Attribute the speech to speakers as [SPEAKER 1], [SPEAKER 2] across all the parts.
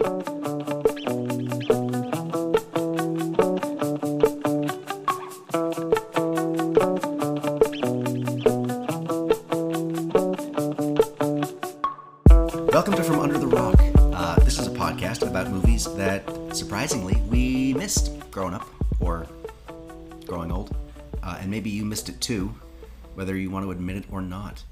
[SPEAKER 1] Welcome to From Under the Rock. Uh, this is a podcast about movies that, surprisingly, we missed growing up or growing old. Uh, and maybe you missed it too, whether you want to admit it or not.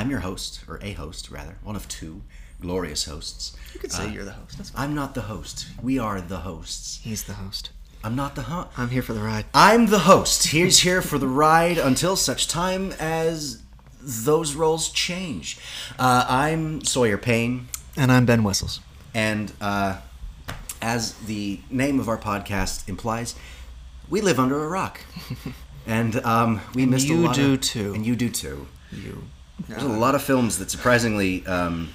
[SPEAKER 1] Uh, I'm your host, or a host, rather, one of two glorious hosts.
[SPEAKER 2] You could say you're the host. That's fine.
[SPEAKER 1] I'm not the host. We are the hosts.
[SPEAKER 2] He's the host.
[SPEAKER 1] I'm not the host.
[SPEAKER 2] I'm here for the ride.
[SPEAKER 1] I'm the host. He's here for the ride until such time as those roles change. Uh, I'm Sawyer Payne,
[SPEAKER 2] And I'm Ben Wessels.
[SPEAKER 1] and uh, as the name of our podcast implies, we live under a rock, and um, we missed a lot.
[SPEAKER 2] you do
[SPEAKER 1] of,
[SPEAKER 2] too.
[SPEAKER 1] and you do too.
[SPEAKER 2] You.
[SPEAKER 1] There's a lot of films that surprisingly um,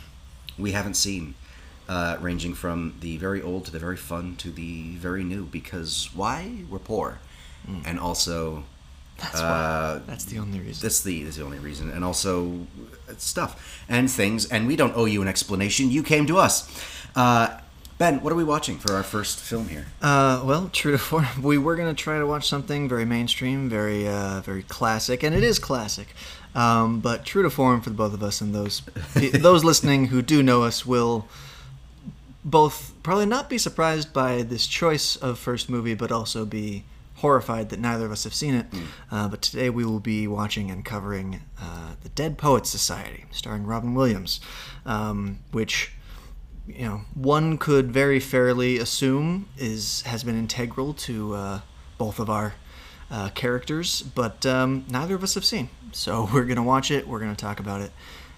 [SPEAKER 1] we haven't seen, uh, ranging from the very old to the very fun to the very new. Because why? We're poor, and also
[SPEAKER 2] That's
[SPEAKER 1] uh,
[SPEAKER 2] why. That's the only reason.
[SPEAKER 1] that's the that's the only reason, and also stuff and things. And we don't owe you an explanation. You came to us. Uh, ben, what are we watching for our first film here?
[SPEAKER 2] Uh, well, true to form, we were gonna try to watch something very mainstream, very, uh, very classic, and it is classic. Um, but true to form for the both of us, and those those listening who do know us will both probably not be surprised by this choice of first movie, but also be horrified that neither of us have seen it. Uh, but today we will be watching and covering uh, the Dead Poets Society, starring Robin Williams, um, which you know one could very fairly assume is has been integral to uh, both of our uh, characters, but um, neither of us have seen. So we're gonna watch it. We're gonna talk about it,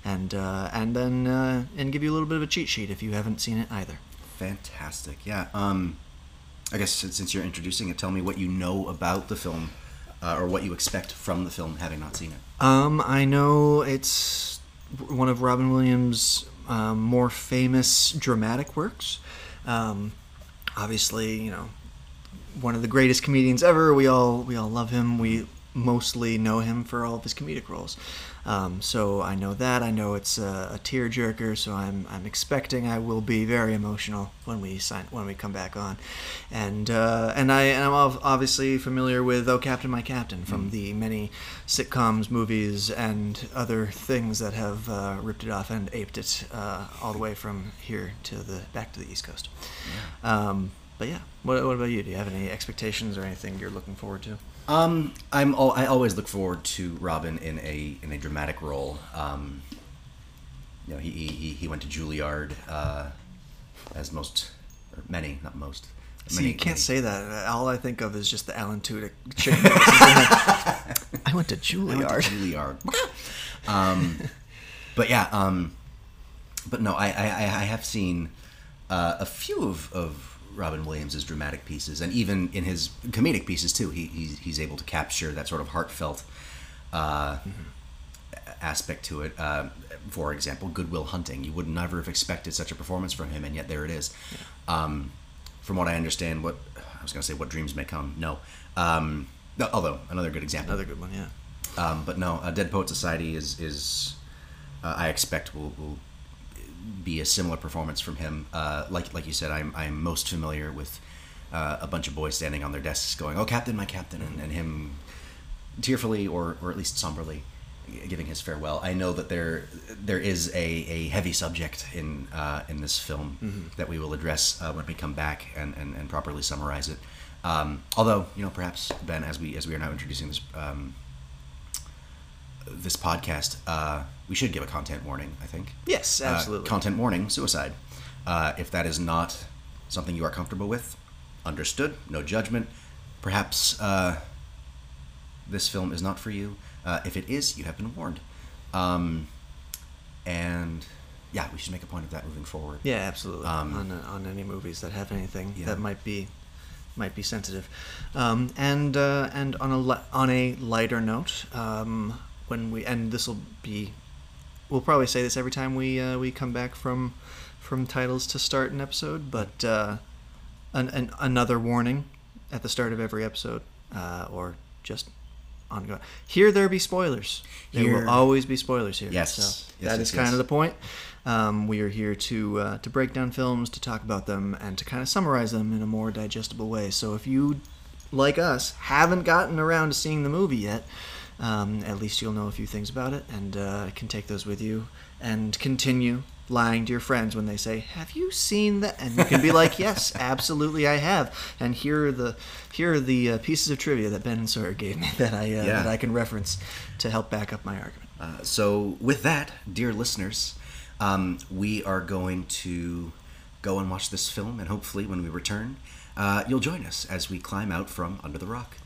[SPEAKER 2] and uh, and then uh, and give you a little bit of a cheat sheet if you haven't seen it either.
[SPEAKER 1] Fantastic. Yeah. Um, I guess since you're introducing it, tell me what you know about the film, uh, or what you expect from the film, having not seen it.
[SPEAKER 2] Um, I know it's one of Robin Williams' um, more famous dramatic works. Um, obviously, you know, one of the greatest comedians ever. We all we all love him. We mostly know him for all of his comedic roles. Um, so I know that. I know it's a, a tearjerker. So I'm I'm expecting I will be very emotional when we sign when we come back on, and uh, and I and I'm obviously familiar with Oh Captain My Captain from the many sitcoms, movies, and other things that have uh, ripped it off and aped it uh, all the way from here to the back to the East Coast. Um, but yeah, what, what about you? Do you have any expectations or anything you're looking forward to?
[SPEAKER 1] Um, I'm al- I always look forward to Robin in a in a dramatic role. Um, you know, he he, he went to Juilliard, uh, as most, or many, not most.
[SPEAKER 2] See,
[SPEAKER 1] many-
[SPEAKER 2] you can't
[SPEAKER 1] many-
[SPEAKER 2] say that. All I think of is just the Alan Tudyk chicken. I went to
[SPEAKER 1] I
[SPEAKER 2] Juilliard.
[SPEAKER 1] went to Juilliard. um, but yeah, um, but no, I, I, I I have seen uh, a few of, of Robin Williams' dramatic pieces, and even in his comedic pieces too. He, he's, he's able to capture that sort of heartfelt uh, aspect to it. Uh, for example, Good Will Hunting. You would never have expected such a performance from him, and yet there it is. Um, from what I understand, what I was going to say, what dreams may come. No. Um, no, although another good example.
[SPEAKER 2] Another good one, yeah.
[SPEAKER 1] Um, but no, uh, Dead Poet Society is is uh, I expect will, will be a similar performance from him. Uh, like like you said, I'm I'm most familiar with uh, a bunch of boys standing on their desks going, "Oh, Captain, my Captain," and, and him tearfully or or at least somberly giving his farewell. I know that there there is a, a heavy subject in uh, in this film that we will address uh, when we come back and, and, and properly summarize it. Um, although you know, perhaps Ben, as we as we are now introducing this um, this podcast, uh, we should give a content warning. I think.
[SPEAKER 2] Yes,
[SPEAKER 1] Uh,
[SPEAKER 2] absolutely.
[SPEAKER 1] content warning: suicide. Uh, if that is not something you are comfortable with, understood. No judgment. Perhaps uh, this film is not for you. Uh, if it is, you have been warned. Um, and yeah, we should make a point of that moving forward.
[SPEAKER 2] Yeah, absolutely.
[SPEAKER 1] Um,
[SPEAKER 2] on uh, on any movies that have anything
[SPEAKER 1] Yeah.
[SPEAKER 2] that might be might be sensitive, um, and uh, and on a li- on a lighter note, um, when we and this will be, we'll probably say this every time we uh, we come back from from titles to start an episode, but uh, an, an another warning at the start of every episode, uh, or just ongoing. Here there be spoilers. There
[SPEAKER 1] Here-
[SPEAKER 2] will always be spoilers here.
[SPEAKER 1] Yes.
[SPEAKER 2] So
[SPEAKER 1] Yes,
[SPEAKER 2] that
[SPEAKER 1] yes,
[SPEAKER 2] is kind of the point. Um, we are here to uh, to break down films, to talk about them, and to kind of summarize them in a more digestible way. So if you, like us, haven't gotten around to seeing the movie yet, um, at least you'll know a few things about it and uh, can take those with you and continue lying to your friends when they say, "Have you seen that?" And you can be like, "Yes, absolutely, I have." And here are the here are the uh, pieces of trivia that Ben and Sawyer gave me that I uh,
[SPEAKER 1] Yeah.
[SPEAKER 2] that I can reference to help back up my argument.
[SPEAKER 1] Uh, so, with that, dear listeners, um, we are going to go and watch this film, and hopefully, when we return, uh, you'll join us as we climb out from under the rock.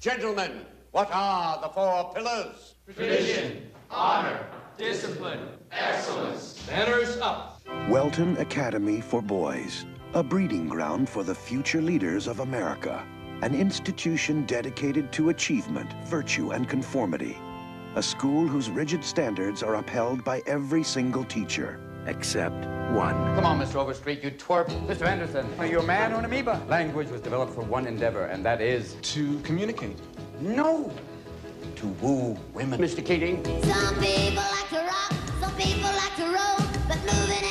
[SPEAKER 3] Gentlemen, what are the four pillars? Tradition, honor, discipline, excellence. Banners up.
[SPEAKER 4] Welton Academy for Boys, a breeding ground for the future leaders of America, an institution dedicated to achievement, virtue, and conformity, a school whose rigid standards are upheld by every single teacher, except one.
[SPEAKER 5] Come on, Mr. Overstreet, you twerp. Mr. Anderson, are you a man or an amoeba? Language was developed for one endeavor, and that is
[SPEAKER 6] to communicate.
[SPEAKER 5] no. To woo women. Mr. Keating,
[SPEAKER 7] Some people like to rock, some people like to roll, but moving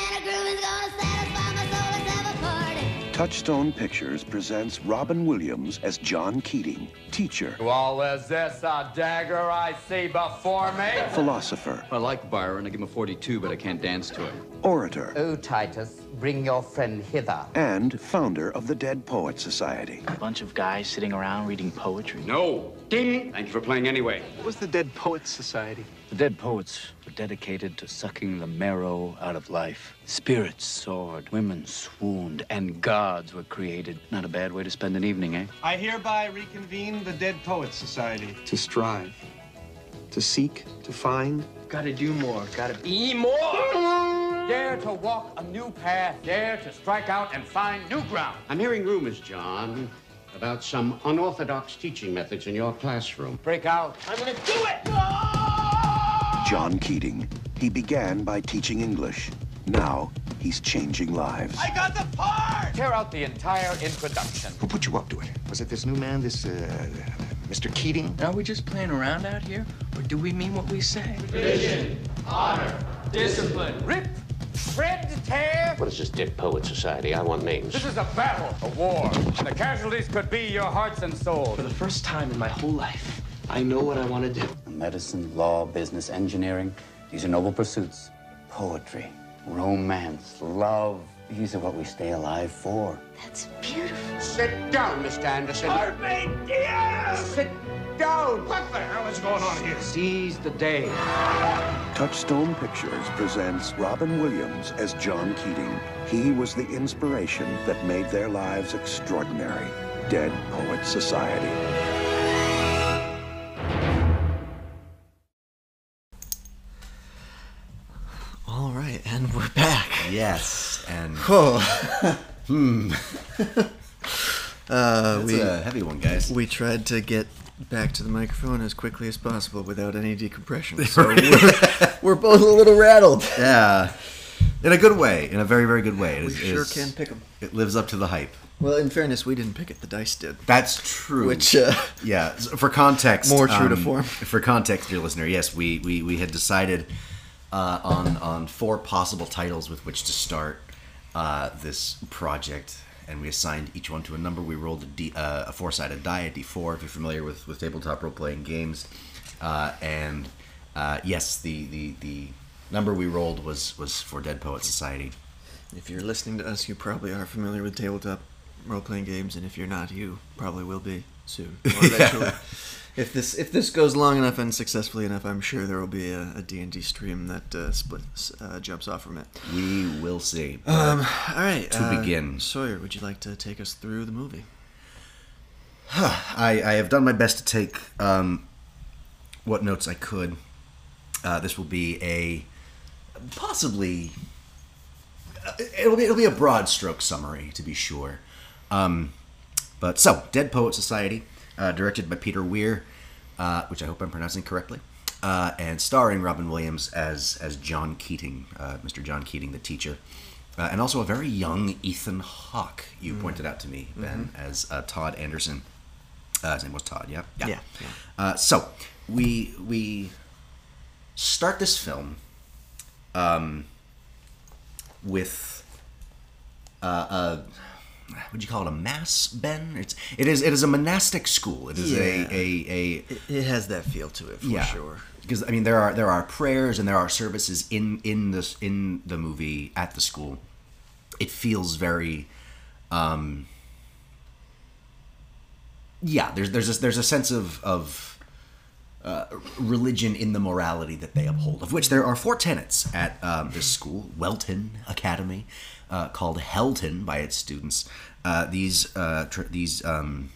[SPEAKER 4] Touchstone Pictures presents Robin Williams as John Keating, teacher,
[SPEAKER 5] well, is this a dagger I see before me?
[SPEAKER 4] philosopher,
[SPEAKER 8] I like Byron. I give him a 42, but I can't dance to him.
[SPEAKER 4] orator,
[SPEAKER 5] Oh, Titus, bring your friend hither.
[SPEAKER 4] and founder of the Dead Poets Society.
[SPEAKER 9] A bunch of guys sitting around reading poetry.
[SPEAKER 8] No.
[SPEAKER 5] Ding.
[SPEAKER 8] Thank you for playing anyway.
[SPEAKER 6] What was the Dead Poets Society?
[SPEAKER 9] The dead poets were dedicated to sucking the marrow out of life. Spirits soared, women swooned, and gods were created. Not a bad way to spend an evening, eh?
[SPEAKER 10] I hereby reconvene the Dead Poets Society.
[SPEAKER 6] To strive, to seek, to find.
[SPEAKER 10] Gotta do more. Gotta be. More.
[SPEAKER 5] Dare to walk a new path. Dare to strike out and find new ground.
[SPEAKER 3] I'm hearing rumors, John, about some unorthodox teaching methods in your classroom.
[SPEAKER 5] Break out.
[SPEAKER 10] I'm gonna do it!
[SPEAKER 4] John Keating. He began by teaching English. Now he's changing lives.
[SPEAKER 10] I got the part!
[SPEAKER 5] Tear out the entire introduction.
[SPEAKER 6] Who put you up to it? Was it this new man, this, uh, Mr. Keating?
[SPEAKER 10] Are we just playing around out here? Or do we mean what we say? Vision, honor, discipline.
[SPEAKER 5] Rip, shred, tear.
[SPEAKER 3] What is this Dead Poet Society? I want names.
[SPEAKER 5] This is a battle, a war. The casualties could be your hearts and souls.
[SPEAKER 10] For the first time in my whole life, I know what I want to do.
[SPEAKER 8] Medicine, law, business, engineering. These are noble pursuits. Poetry, romance, love. These are what we stay alive for.
[SPEAKER 7] That's beautiful.
[SPEAKER 3] Sit down, Mr. Anderson.
[SPEAKER 5] Sit down. What the hell is going on here? Seize the day.
[SPEAKER 4] Touchstone Pictures presents Robin Williams as John Keating. He was the inspiration that made their lives extraordinary. Dead Poets Society.
[SPEAKER 2] All right, and we're back.
[SPEAKER 1] Yes, and
[SPEAKER 2] Oh,
[SPEAKER 1] that's
[SPEAKER 2] we-
[SPEAKER 1] a heavy one, guys.
[SPEAKER 2] we tried to get back to the microphone as quickly as possible without any decompression. So we're, we're both a little rattled.
[SPEAKER 1] yeah, in a good way, in a very, very good way. It
[SPEAKER 2] We
[SPEAKER 1] is-
[SPEAKER 2] sure
[SPEAKER 1] is-
[SPEAKER 2] can pick 'em.
[SPEAKER 1] It lives up to the hype.
[SPEAKER 2] Well, in fairness, we didn't pick it; the dice did.
[SPEAKER 1] That's true.
[SPEAKER 2] Which, uh,
[SPEAKER 1] yeah, for context,
[SPEAKER 2] More true to
[SPEAKER 1] um,
[SPEAKER 2] form.
[SPEAKER 1] For context, dear listener, yes, we we, we had decided uh, on on four possible titles with which to start uh, this project, and we assigned each one to a number. We rolled a, D, uh, a four sided die, a D four, if you're familiar with with tabletop role playing games, uh, and uh, yes, the, the the number we rolled was was for Dead Poet Society.
[SPEAKER 2] If you're listening to us, you probably are familiar with tabletop role-playing games, and if you're not, you probably will be soon or eventually. If this if this goes long enough and successfully enough, I'm sure there will be a, a D&D stream that uh, splits uh, jumps off from it.
[SPEAKER 1] We will see.
[SPEAKER 2] Um, all right.
[SPEAKER 1] to
[SPEAKER 2] uh,
[SPEAKER 1] begin.
[SPEAKER 2] Sawyer, would you like to take us through the movie?
[SPEAKER 1] I, I have done my best to take um, what notes I could. Uh, this will be a possibly uh, it'll be it'll be a broad stroke summary to be sure. Um, but so, Dead Poet Society, uh, directed by Peter Weir, uh, which I hope I'm pronouncing correctly, uh, and starring Robin Williams as as John Keating, uh, Mr. John Keating, the teacher, uh, and also a very young Ethan Hawke. You pointed out to me, Ben, as uh, Todd Anderson. Uh, his name was Todd. Yeah.
[SPEAKER 2] Yeah, yeah.
[SPEAKER 1] Uh, so we we start this film um, with uh, a would you call it a mass ben it's it is it is a monastic school it is
[SPEAKER 2] Yeah.
[SPEAKER 1] a a, a
[SPEAKER 2] It, has that feel to it for
[SPEAKER 1] yeah
[SPEAKER 2] sure.
[SPEAKER 1] because i mean there are there are prayers and there are services in in this in the movie at the school it feels very um yeah there's there's a, there's a sense of of uh, religion in the morality that they uphold, of which there are four tenets at um, this school, Welton Academy, uh, called Hellton by its students. Uh, these uh, tr- these um,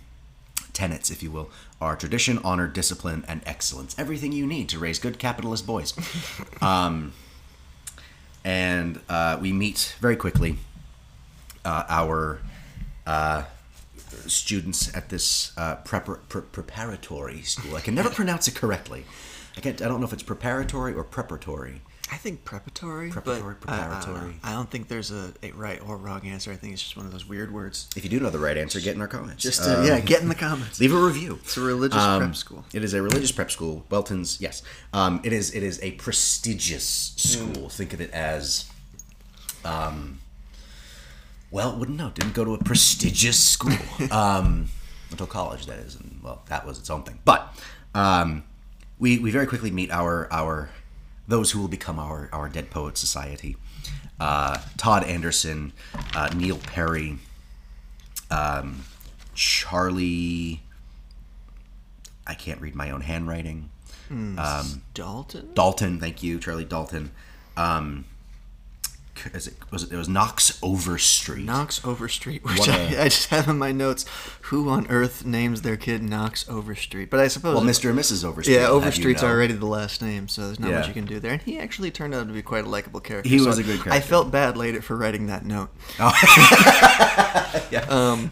[SPEAKER 1] tenets, if you will, are tradition, honor, discipline, and excellence. Everything you need to raise good capitalist boys. um, and uh, we meet very quickly uh, our students at this uh, prepar- pre- preparatory school. I can never pronounce it correctly. I can't. I don't know if it's preparatory or preparatory.
[SPEAKER 2] I think preparatory.
[SPEAKER 1] Preparatory,
[SPEAKER 2] but don't
[SPEAKER 1] preparatory.
[SPEAKER 2] I, don't think there's a, a right or wrong answer. I think it's just one of those weird words.
[SPEAKER 1] If you do know the right answer, get in our comments.
[SPEAKER 2] Just to,
[SPEAKER 1] Um,
[SPEAKER 2] yeah, get in the comments.
[SPEAKER 1] Leave a review.
[SPEAKER 2] It's a religious
[SPEAKER 1] Um,
[SPEAKER 2] prep school.
[SPEAKER 1] It is a religious prep school. Welton's, yes. Um, it is. It is a prestigious school. Think of it as, um, well, wouldn't know. Didn't go to a prestigious school um, until college. That is, and well, that was its own thing. But um, we we very quickly meet our our those who will become our our Dead Poet Society. Uh, Todd Anderson, uh, Neil Perry, um, Charlie. I can't read my own handwriting. Um,
[SPEAKER 2] Dalton?
[SPEAKER 1] Dalton, thank you, Charlie Dalton. Um, is it, was it, it was Knox Overstreet.
[SPEAKER 2] Knox Overstreet, which I
[SPEAKER 1] a-
[SPEAKER 2] I just have in my notes. Who on earth names their kid Knox Overstreet? But I suppose
[SPEAKER 1] Well, Mr. and Mrs. Overstreet.
[SPEAKER 2] Yeah,
[SPEAKER 1] have you
[SPEAKER 2] Overstreet's
[SPEAKER 1] know.
[SPEAKER 2] already the last name, so there's not
[SPEAKER 1] Yeah.
[SPEAKER 2] much you can do there. And he actually turned out to be quite a likable character.
[SPEAKER 1] He
[SPEAKER 2] so
[SPEAKER 1] was a good character.
[SPEAKER 2] I felt bad later for writing that note.
[SPEAKER 1] Yeah.
[SPEAKER 2] Um,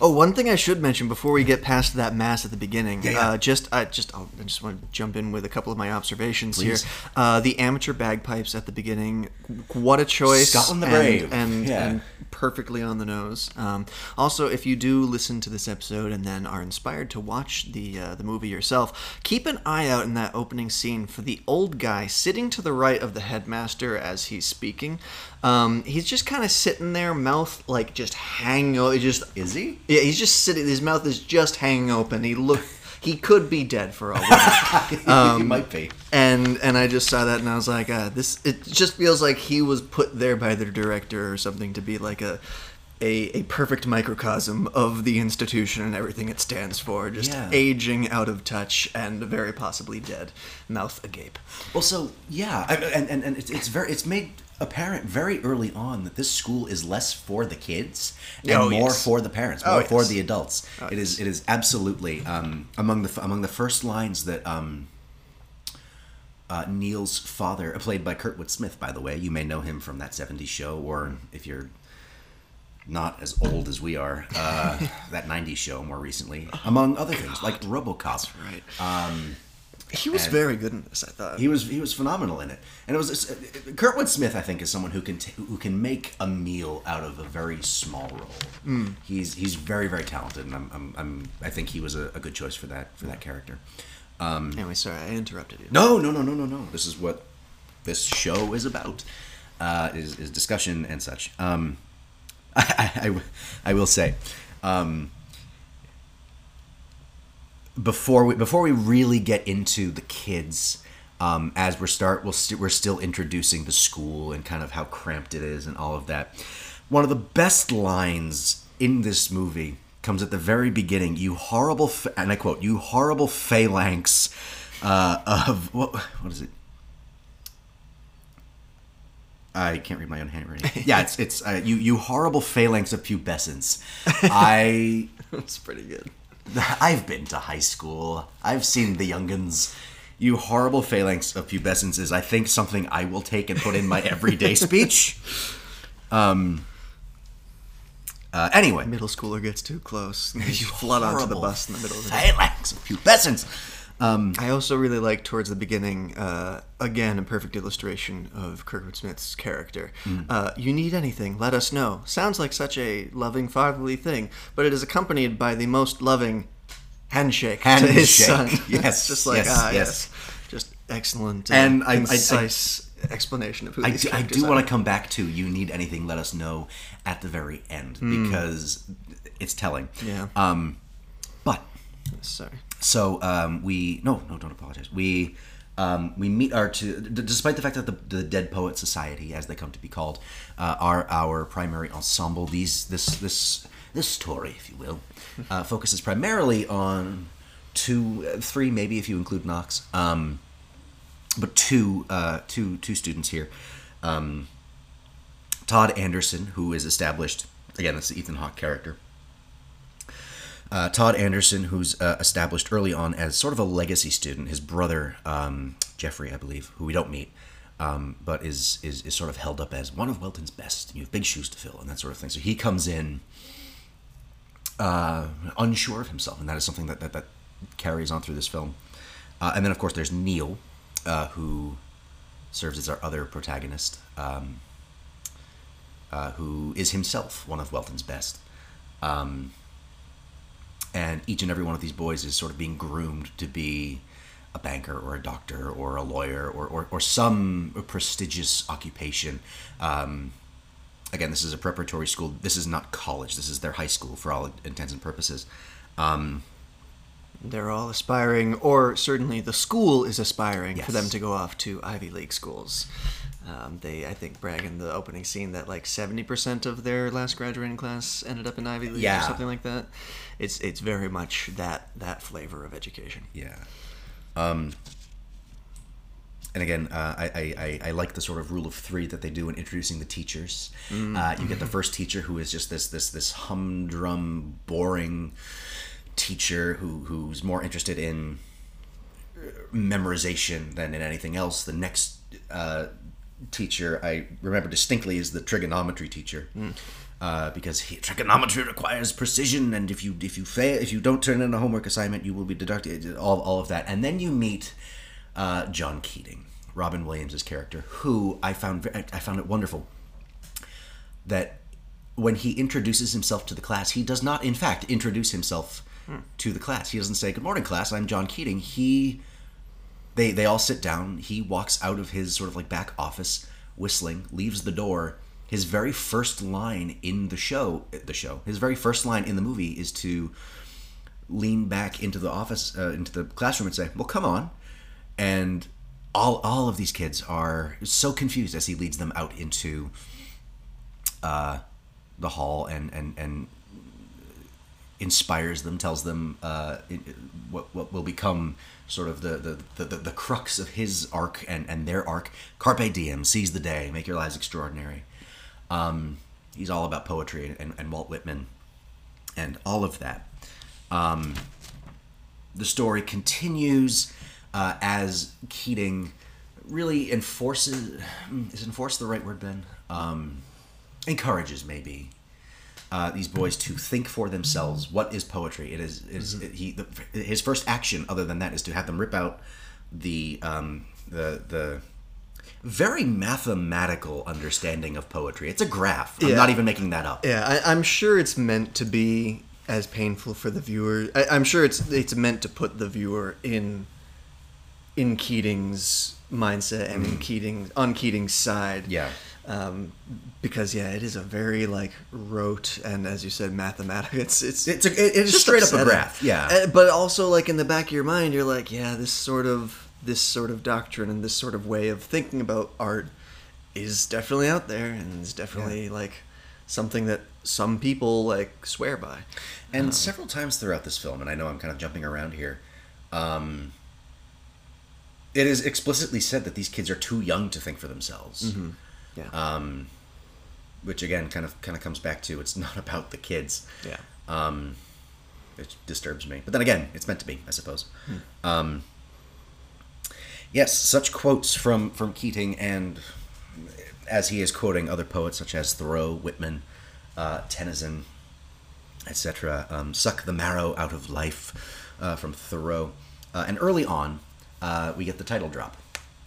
[SPEAKER 2] oh, one thing I should mention before we get past that mass at the beginning,
[SPEAKER 1] Yeah, yeah.
[SPEAKER 2] Uh, just I just I'll, I just want to jump in with a couple of my observations
[SPEAKER 1] Please.
[SPEAKER 2] here. Uh, the amateur bagpipes at the beginning, what a choice!
[SPEAKER 1] Scotland the
[SPEAKER 2] and-
[SPEAKER 1] Brave.
[SPEAKER 2] and,
[SPEAKER 1] Yeah.
[SPEAKER 2] and perfectly on the nose. Um, also, if you do listen to this episode and then are inspired to watch the uh, the movie yourself, keep an eye out in that opening scene for the old guy sitting to the right of the headmaster as he's speaking. Um, he's just kind of sitting there, mouth like just hanging. o- Just
[SPEAKER 1] is he?
[SPEAKER 2] Yeah, he's just sitting. His mouth is just hanging open. He look. He could be dead for all we know.
[SPEAKER 1] he might be.
[SPEAKER 2] And and I just saw that and I was like, uh, this. It just feels like he was put there by the director or something to be like a. A, a perfect microcosm of the institution and everything it stands for, just
[SPEAKER 1] Yeah.
[SPEAKER 2] aging out of touch and very possibly dead, mouth agape.
[SPEAKER 1] Well, so yeah, I- and and, and it's, it's very it's made apparent very early on that this school is less for the kids and
[SPEAKER 2] Oh,
[SPEAKER 1] more
[SPEAKER 2] yes.
[SPEAKER 1] for the parents,
[SPEAKER 2] Oh,
[SPEAKER 1] more for the adults.
[SPEAKER 2] Oh,
[SPEAKER 1] it is it is absolutely um, among the among the first lines that. Um, uh, Neil's father, played by Kurtwood Smith, by the way, you may know him from that '70s show, or if you're not as old as we are, uh, that '90s show more recently, among other things like RoboCop.
[SPEAKER 2] right.
[SPEAKER 1] Um,
[SPEAKER 2] He was very good in this, I thought.
[SPEAKER 1] he was he was phenomenal in it, and it was uh, Kurtwood Smith. I think is someone who can t- who can make a meal out of a very small role.
[SPEAKER 2] Mm.
[SPEAKER 1] He's he's very very talented, and I'm, I'm, I'm I think he was a, a good choice for that for that character. Um,
[SPEAKER 2] Anyway, sorry, I interrupted you.
[SPEAKER 1] no, no, no, no, no, no. This is what this show is about. Uh, is, is discussion and such. Um, I, I, I, will say, um, before we before we really get into the kids, um, as we're start we'll st- we're still introducing the school and kind of how cramped it is and all of that. One of the best lines in this movie comes at the very beginning. You horrible, and I quote, "You horrible phalanx uh, of what? What is it? I can't read my own handwriting. Yeah, it's it's uh, you you horrible phalanx of pubescence. I
[SPEAKER 2] That's pretty good.
[SPEAKER 1] I've been to high school. I've seen the youngins. You horrible phalanx of pubescence is, I think, something I will take and put in my everyday speech. Um. Uh, anyway,
[SPEAKER 2] Middle schooler gets too close. and
[SPEAKER 1] You
[SPEAKER 2] flood onto the
[SPEAKER 1] horrible
[SPEAKER 2] bus in the middle of the
[SPEAKER 1] phalanx of pubescence. Um,
[SPEAKER 2] I also really like towards the beginning, uh, again, a perfect illustration of Kurtwood Smith's character.
[SPEAKER 1] Mm.
[SPEAKER 2] Uh, you need anything, let us know. Sounds like such a loving, fatherly thing, but it is accompanied by the most loving handshake, to his son.
[SPEAKER 1] Yes,
[SPEAKER 2] just like,
[SPEAKER 1] yes,
[SPEAKER 2] ah,
[SPEAKER 1] yes.
[SPEAKER 2] yes. Just excellent
[SPEAKER 1] And
[SPEAKER 2] and
[SPEAKER 1] I- I- I-
[SPEAKER 2] concise explanation of who
[SPEAKER 1] I
[SPEAKER 2] these
[SPEAKER 1] do, I do want to come back to you need anything let us know at the very end
[SPEAKER 2] Hmm.
[SPEAKER 1] because it's telling
[SPEAKER 2] Yeah.
[SPEAKER 1] um but
[SPEAKER 2] Sorry.
[SPEAKER 1] So um we no no don't apologize we um, we meet our two d- despite the fact that the, the dead poet society as they come to be called uh, are our primary ensemble these this this this story if you will uh, focuses primarily on two uh, three maybe if you include knox um, but two uh, two two students here. Um, Todd Anderson, who is established again, that's the Ethan Hawke character. Uh, Todd Anderson, who's uh, established early on as sort of a legacy student. His brother um, Jeffrey, I believe, who we don't meet, um, but is, is is sort of held up as one of Welton's best. You have big shoes to fill and that sort of thing. So he comes in uh, unsure of himself, and that is something that that, that carries on through this film. Uh, and then, of course, there's Neil, uh, who serves as our other protagonist, um, uh, who is himself one of Welton's best. Um, and each and every one of these boys is sort of being groomed to be a banker or a doctor or a lawyer or, or, or some prestigious occupation. Um, again, this is a preparatory school. This is not college. This is their high school for all intents and purposes. Um,
[SPEAKER 2] They're all aspiring, or certainly the school is aspiring for them to go off to Ivy League schools. Um, they, I think, brag in the opening scene that like seventy percent of their last graduating class ended up in Ivy League
[SPEAKER 1] Yeah.
[SPEAKER 2] or something like that. It's it's very much that that flavor of education.
[SPEAKER 1] Yeah. Um, and again, uh, I, I, I, like the sort of rule of three that they do in introducing the teachers.
[SPEAKER 2] Mm.
[SPEAKER 1] Uh, you get the first teacher who is just this this this humdrum, boring teacher who who's more interested in memorization than in anything else. The next uh, teacher I remember distinctly is the trigonometry teacher. Uh, because he, trigonometry requires precision, and if you if you fail, if you don't turn in a homework assignment, you will be deducted. All, all of that, and then you meet uh, John Keating, Robin Williams' character, who I found I found it wonderful that when he introduces himself to the class, he does not, in fact, introduce himself to the class. He doesn't say, "Good morning, class. I'm John Keating." He, they, they all sit down. He walks out of his sort of like back office, whistling, leaves the door. His very first line in the show, the show, his very first line in the movie is to lean back into the office, uh, into the classroom, and say, "Well, come on," and all all of these kids are so confused as he leads them out into uh, the hall and and and inspires them, tells them uh, what what will become sort of the the, the, the the crux of his arc and and their arc. Carpe diem, seize the day, make your lives extraordinary. Um, he's all about poetry and, and Walt Whitman and all of that. Um, the story continues uh, as Keating really enforces is enforce the right word Ben um, encourages maybe uh, these boys to think for themselves what is poetry. It is is he the, his first action other than that is to have them rip out the um, the the very mathematical understanding of poetry. It's a graph. I'm
[SPEAKER 2] Yeah.
[SPEAKER 1] not even making that up.
[SPEAKER 2] Yeah, I, I'm sure it's meant to be as painful for the viewer. I, I'm sure it's it's meant to put the viewer in in Keating's mindset and in Keating on Keating's side.
[SPEAKER 1] Mm. Yeah.
[SPEAKER 2] Um, because yeah, it is a very like rote and as you said, mathematical. It's it's
[SPEAKER 1] It's a- it is
[SPEAKER 2] just
[SPEAKER 1] straight up a graph, yeah.
[SPEAKER 2] Uh, but also like in the back of your mind, you're like, yeah, this sort of this sort of doctrine and this sort of way of thinking about art is definitely out there and is definitely like something that some people like swear by.
[SPEAKER 1] And
[SPEAKER 2] Um,
[SPEAKER 1] several times throughout this film, and I know I'm kind of jumping around here, um, it is explicitly said that these kids are too young to think for themselves.
[SPEAKER 2] Mhm. Yeah.
[SPEAKER 1] Um, which again, kind of kind of comes back to it's not about the kids.
[SPEAKER 2] Yeah.
[SPEAKER 1] Um, it disturbs me, but then again, it's meant to be, I suppose. Um, yes, such quotes from from Keating, and as he is quoting other poets such as Thoreau, Whitman, uh, Tennyson, etc. Um, Suck the marrow out of life uh, from Thoreau. Uh, and early on, uh, we get the title drop,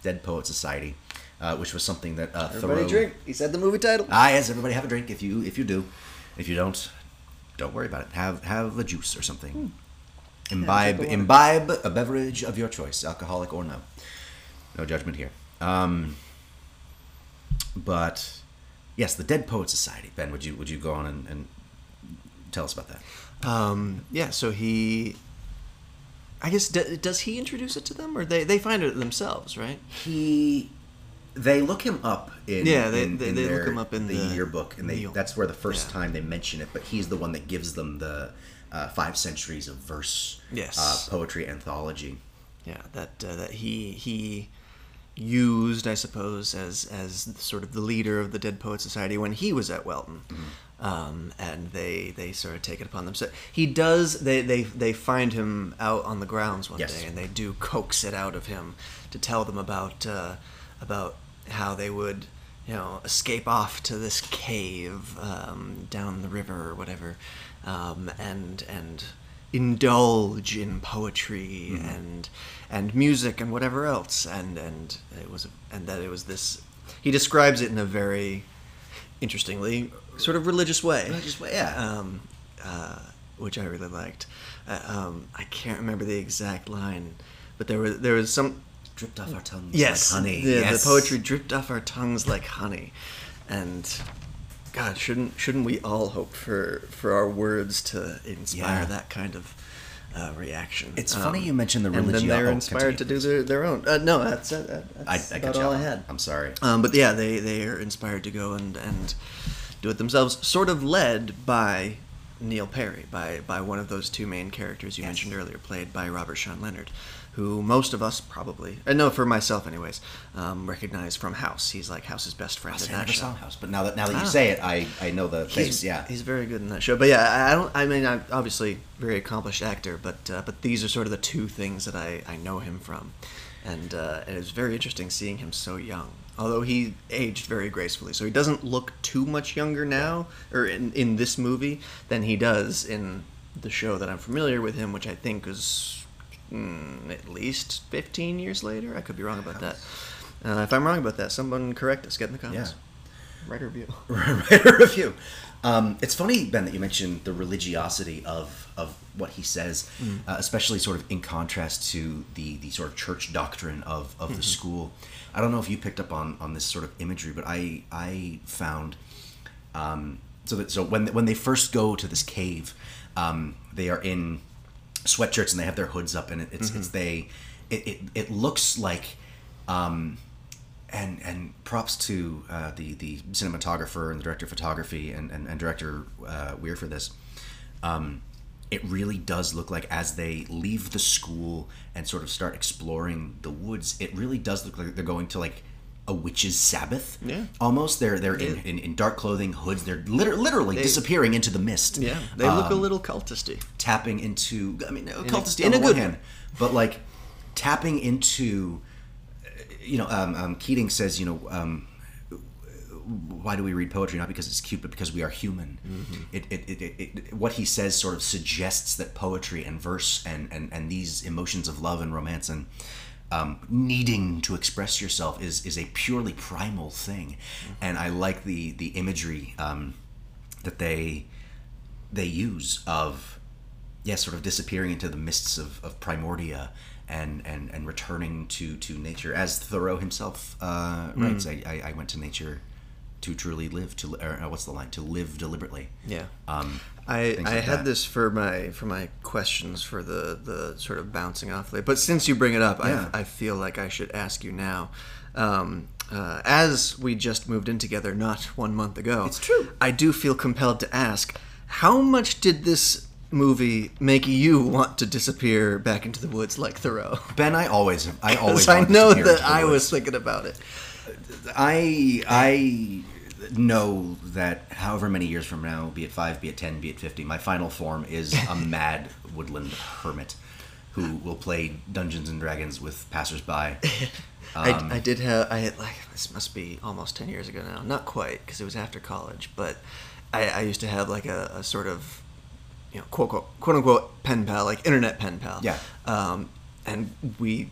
[SPEAKER 1] Dead Poet Society, uh, which was something that uh,
[SPEAKER 2] Everybody
[SPEAKER 1] Thoreau.
[SPEAKER 2] drink. He said the movie title.
[SPEAKER 1] Ah, yes, everybody have a drink if you if you do. If you don't, don't worry about it. Have have a juice or something. Imbibe
[SPEAKER 2] drink the water.
[SPEAKER 1] imbibe a beverage of your choice, alcoholic or no. no judgment here. Um, but yes, the Dead Poet Society. Ben, would you would you go on and, and tell us about that?
[SPEAKER 2] Um, yeah, so he. I guess does he introduce it to them, or they they find it themselves, right?
[SPEAKER 1] He, they look him up in
[SPEAKER 2] Yeah, they-
[SPEAKER 1] in-
[SPEAKER 2] they-
[SPEAKER 1] in
[SPEAKER 2] they look him up in
[SPEAKER 1] the,
[SPEAKER 2] the-
[SPEAKER 1] yearbook, and they
[SPEAKER 2] Neil.
[SPEAKER 1] that's where the first
[SPEAKER 2] Yeah.
[SPEAKER 1] time they mention it. But he's the one that gives them the uh, five centuries of verse
[SPEAKER 2] Yes.
[SPEAKER 1] uh, poetry anthology.
[SPEAKER 2] Yeah, that uh, that he he used, I suppose, as as sort of the leader of the Dead Poet Society when he was at Welton, um, and they they sort of take it upon themselves. He does. They they they find him out on the grounds one
[SPEAKER 1] Yes.
[SPEAKER 2] day, and they do coax it out of him to tell them about uh, about how they would. You know, escape off to this cave um, down the river or whatever, um, and and indulge in poetry
[SPEAKER 1] Mm-hmm.
[SPEAKER 2] and and music and whatever else and and it was and that it was this he describes it in a very interestingly sort of religious way
[SPEAKER 1] Religious way, yeah.
[SPEAKER 2] um, uh, which I really liked uh, um, I can't remember the exact line but there was there was some
[SPEAKER 1] Dripped off our tongues
[SPEAKER 2] yes
[SPEAKER 1] like honey.
[SPEAKER 2] the,
[SPEAKER 1] yes.
[SPEAKER 2] the poetry dripped off our tongues like honey and God, shouldn't shouldn't we all hope for for our words to inspire
[SPEAKER 1] Yeah.
[SPEAKER 2] that kind of uh, reaction?
[SPEAKER 1] It's funny you mentioned the religion.
[SPEAKER 2] And then they're inspired to do their, their own. Uh, no, that's, uh,
[SPEAKER 1] I,
[SPEAKER 2] that's
[SPEAKER 1] I
[SPEAKER 2] about all I had.
[SPEAKER 1] I'm sorry.
[SPEAKER 2] Um, but yeah, they they are inspired to go and and do it themselves, sort of led by Neil Perry, by by one of those two main characters you mentioned earlier, played by Robert Sean Leonard, who most of us probably, and no, for myself anyways, um, recognize from House. He's like House's best friend
[SPEAKER 1] Honestly,
[SPEAKER 2] in that show.
[SPEAKER 1] House, but now that now that you
[SPEAKER 2] Ah.
[SPEAKER 1] say it, I, I know the face.
[SPEAKER 2] He's,
[SPEAKER 1] Yeah,
[SPEAKER 2] he's very good in that show. But yeah, I I don't. I mean, I'm obviously very accomplished actor, but uh, but these are sort of the two things that I, I know him from, and uh, and it's very interesting seeing him so young. Although he aged very gracefully, so he doesn't look too much younger now, or in in this movie than he does in the show that I'm familiar with him, which I think was mm, at least 15 years later. I could be wrong about that. Uh, if I'm wrong about that, someone correct us. Get in the comments. Write a review.
[SPEAKER 1] write a review. Um, it's funny, Ben, that you mentioned the religiosity of of what he says,
[SPEAKER 2] Mm.
[SPEAKER 1] uh, especially sort of in contrast to the the sort of church doctrine of of the
[SPEAKER 2] Mhm.
[SPEAKER 1] school. I don't know if you picked up on on this sort of imagery, but I I found um, so that so when when they first go to this cave, um, they are in sweatshirts and they have their hoods up, and it, it's it's
[SPEAKER 2] Mhm.
[SPEAKER 1] they it, it it looks like. Um, and and props to uh, the the cinematographer and the director of photography and and, and director uh, Weir for this. Um, it really does look like as they leave the school and sort of start exploring the woods, it really does look like they're going to like a witch's sabbath.
[SPEAKER 2] Yeah.
[SPEAKER 1] almost. They're they're in, in, in dark clothing, hoods. They're liter- literally
[SPEAKER 2] They-
[SPEAKER 1] disappearing into the mist.
[SPEAKER 2] Yeah, they look a
[SPEAKER 1] Um,
[SPEAKER 2] little cultisty.
[SPEAKER 1] tapping into I mean cultisty
[SPEAKER 2] in
[SPEAKER 1] on
[SPEAKER 2] a
[SPEAKER 1] the one
[SPEAKER 2] good
[SPEAKER 1] hand, but like tapping into you know um, um, Keating says you know um, why do we read poetry? Not because it's cute but because we are human.
[SPEAKER 2] Mhm.
[SPEAKER 1] it, it, it, it, what he says sort of suggests that poetry and verse and, and, and these emotions of love and romance and um, needing to express yourself is is a purely primal thing. And I like the the imagery um, that they they use of yeah sort of disappearing into the mists of, of primordia and, and and returning to to nature as thoreau himself uh, writes.
[SPEAKER 2] Mm.
[SPEAKER 1] I, I, I went to nature to truly live to or uh, what's the line to live deliberately
[SPEAKER 2] Yeah.
[SPEAKER 1] um
[SPEAKER 2] I, I
[SPEAKER 1] like
[SPEAKER 2] had
[SPEAKER 1] that.
[SPEAKER 2] this for my for my questions for the, the sort of bouncing off later. But since you bring it up,
[SPEAKER 1] Yeah.
[SPEAKER 2] I, I feel like I should ask you now. Um, uh, as we just moved in together not one month ago, it's
[SPEAKER 1] true.
[SPEAKER 2] I do feel compelled to ask, how much did this movie make you want to disappear back into the woods like Thoreau?
[SPEAKER 1] Ben I always I always
[SPEAKER 2] I know that I was thinking about it.
[SPEAKER 1] I I know that however many years from now, be it five, be it ten, be it fifty, my final form is a mad woodland hermit who will play Dungeons and Dragons with passersby. Um,
[SPEAKER 2] I, I did have I had like this must be almost ten years ago now. Not quite because it was after college, but I, I used to have like a, a sort of you know quote, quote quote unquote pen pal, like internet pen pal.
[SPEAKER 1] Yeah.
[SPEAKER 2] Um, and we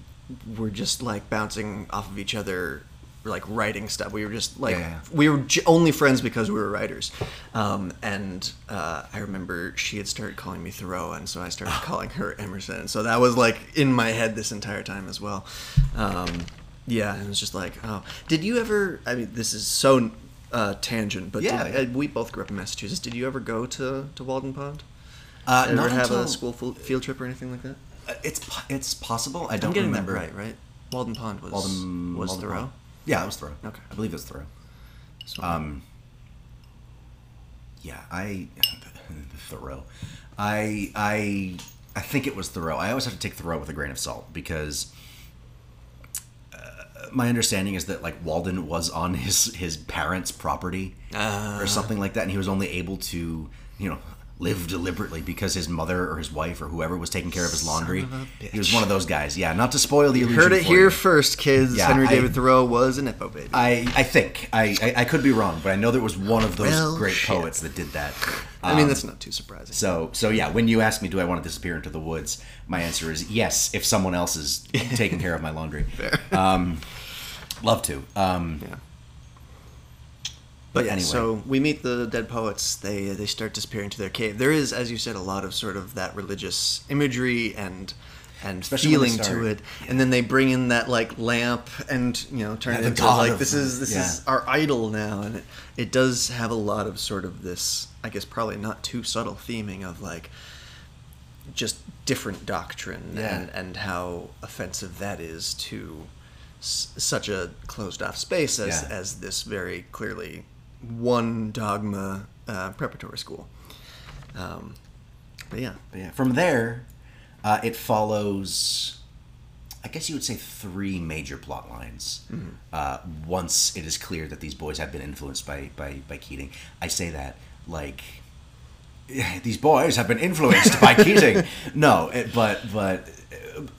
[SPEAKER 2] were just like bouncing off of each other, like writing stuff. We were just like
[SPEAKER 1] Yeah, yeah.
[SPEAKER 2] we were j- only friends because we were writers. Um, and uh, I remember she had started calling me Thoreau, and so I started calling her Emerson. And so that was like in my head this entire time as well. Um, Yeah, and it was just like, oh, did you ever? I mean, this is so uh, tangent, but
[SPEAKER 1] Yeah,
[SPEAKER 2] did- uh, we both grew up in Massachusetts. Did you ever go to to Walden Pond?
[SPEAKER 1] Uh, not
[SPEAKER 2] have
[SPEAKER 1] until-
[SPEAKER 2] a school field trip or anything like that?
[SPEAKER 1] Uh, It's it's possible. I don't
[SPEAKER 2] I'm getting
[SPEAKER 1] remember.
[SPEAKER 2] that right, right? Walden Pond was
[SPEAKER 1] Walden
[SPEAKER 2] was
[SPEAKER 1] Walden
[SPEAKER 2] Thoreau.
[SPEAKER 1] Pond. Yeah, it was Thoreau.
[SPEAKER 2] Okay.
[SPEAKER 1] I believe it's Thoreau.
[SPEAKER 2] So-
[SPEAKER 1] Um. Yeah, I Thoreau. I I I think it was Thoreau. I always have to take Thoreau with a grain of salt because uh, my understanding is that like Walden was on his his parents' property
[SPEAKER 2] Ah.
[SPEAKER 1] or something like that, and he was only able to you know live deliberately because his mother or his wife or whoever was taking care of his laundry.
[SPEAKER 2] of
[SPEAKER 1] He was one of those guys. Yeah, not to spoil the
[SPEAKER 2] You
[SPEAKER 1] illusion.
[SPEAKER 2] heard it here
[SPEAKER 1] you.
[SPEAKER 2] first, kids.
[SPEAKER 1] Yeah,
[SPEAKER 2] Henry
[SPEAKER 1] I-
[SPEAKER 2] David Thoreau was an Epo baby.
[SPEAKER 1] I, I think I, I I could be wrong, but I know there was one of those
[SPEAKER 2] Well,
[SPEAKER 1] great
[SPEAKER 2] shit.
[SPEAKER 1] poets that did that.
[SPEAKER 2] I mean,
[SPEAKER 1] Um,
[SPEAKER 2] that's not too surprising.
[SPEAKER 1] so so yeah. When you ask me, do I want to disappear into the woods? My answer is yes. If someone else is taking care of my laundry, um, love to. Um,
[SPEAKER 2] yeah.
[SPEAKER 1] But
[SPEAKER 2] yeah,
[SPEAKER 1] anyway,
[SPEAKER 2] so we meet the dead poets. They they start disappearing to their cave. There is, as you said, a lot of sort of that religious imagery and and
[SPEAKER 1] Especially
[SPEAKER 2] feeling to it. And then they bring in that like lamp and you know turn
[SPEAKER 1] Yeah,
[SPEAKER 2] it into like this is this
[SPEAKER 1] yeah.
[SPEAKER 2] is our idol now, and it it does have a lot of sort of this. I guess probably not too subtle theming of like just different doctrine
[SPEAKER 1] Yeah.
[SPEAKER 2] and and how offensive that is to s- such a closed off space as
[SPEAKER 1] Yeah.
[SPEAKER 2] as this very clearly one dogma uh, preparatory school. Um, but yeah,
[SPEAKER 1] But yeah, from there, uh, it follows. I guess you would say three major plot lines.
[SPEAKER 2] Mm-hmm.
[SPEAKER 1] Uh, once it is clear that these boys have been influenced by by, by Keating, I say that like these boys have been influenced by Keating. No, it, but but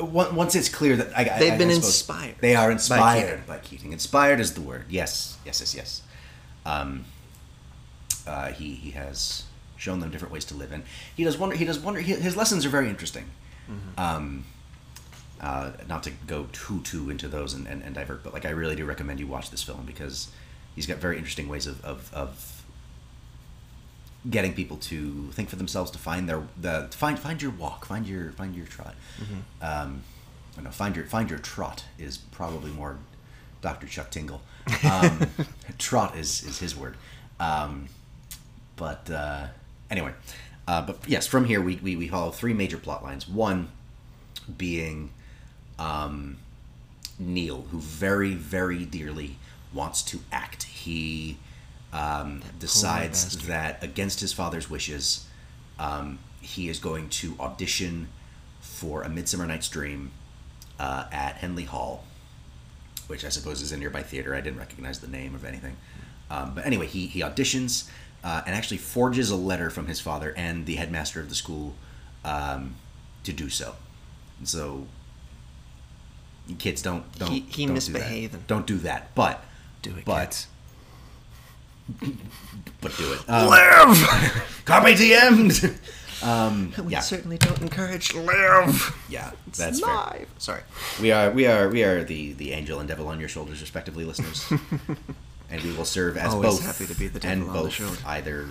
[SPEAKER 1] uh, on- once it's clear that I, I-
[SPEAKER 2] They've
[SPEAKER 1] I
[SPEAKER 2] been
[SPEAKER 1] suppose
[SPEAKER 2] inspired
[SPEAKER 1] They are
[SPEAKER 2] by
[SPEAKER 1] inspired by Keating. Inspired is the word. Yes, yes, yes, yes. Um, uh, he he has shown them different ways to live, in. he does wonder. He does wonder. His his lessons are very interesting. Um, uh, not to go too too into those and, and, and divert, but like I really do recommend you watch this film because he's got very interesting ways of, of, of getting people to think for themselves, to find their the find find your walk, find your find your trot. Um, I know find your find your trot is probably more Dr. Chuck Tingle. Um, trot is is his word. Um, but uh, anyway, uh, but yes, from here we, we, we follow three major plot lines. One being um, Neil, who very, very dearly wants to act. He um, decides that against his father's wishes, um, he is going to audition for A Midsummer Night's Dream uh, at Henley Hall, which I suppose is a nearby theater. I didn't recognize the name of anything. Um, but anyway, he, he auditions uh, and actually forges a letter from his father and the headmaster of the school um, to do so. And so, kids don't don't
[SPEAKER 2] He- he
[SPEAKER 1] don't Do that. Don't do that. But
[SPEAKER 2] Do it,
[SPEAKER 1] but
[SPEAKER 2] kids.
[SPEAKER 1] but do it. Um,
[SPEAKER 2] live.
[SPEAKER 1] Carpe diem'd. Um,
[SPEAKER 2] we
[SPEAKER 1] yeah,
[SPEAKER 2] certainly don't encourage live.
[SPEAKER 1] yeah,
[SPEAKER 2] It's
[SPEAKER 1] that's fair.
[SPEAKER 2] live. Sorry.
[SPEAKER 1] We are we are we are the the angel and devil on your shoulders, respectively, listeners, and we will serve as
[SPEAKER 2] Always
[SPEAKER 1] both.
[SPEAKER 2] happy to be the
[SPEAKER 1] and
[SPEAKER 2] devil on the
[SPEAKER 1] both
[SPEAKER 2] shoulder.
[SPEAKER 1] either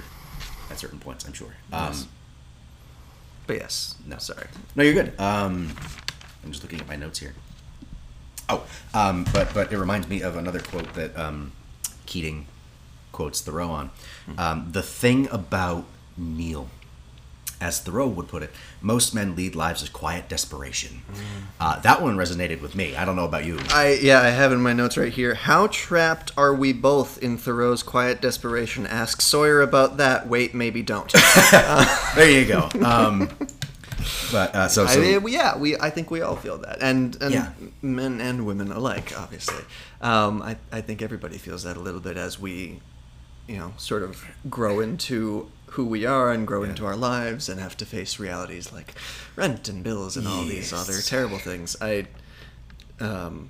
[SPEAKER 1] at certain points. I'm sure. Um,
[SPEAKER 2] Yes. But yes.
[SPEAKER 1] No,
[SPEAKER 2] Sorry.
[SPEAKER 1] No, you're good. Um, I'm just looking at my notes here. Oh, um, but but it reminds me of another quote that um, Keating quotes Thoreau on. Um, the thing about Neil, as Thoreau would put it, most men lead lives of quiet desperation. Uh, that one resonated with me. I don't know about you.
[SPEAKER 2] I yeah, I have in my notes right here. How trapped are we both in Thoreau's quiet desperation? Ask Sawyer about that. Wait, maybe don't.
[SPEAKER 1] there you go. Um, but uh, so, so
[SPEAKER 2] I, yeah, we I think we all feel that, and and
[SPEAKER 1] Yeah.
[SPEAKER 2] men and women alike, obviously. Um, I I think everybody feels that a little bit as we, you know, sort of grow into who we are and grow into our lives and have to face realities like rent and bills and all these other terrible things. I, um,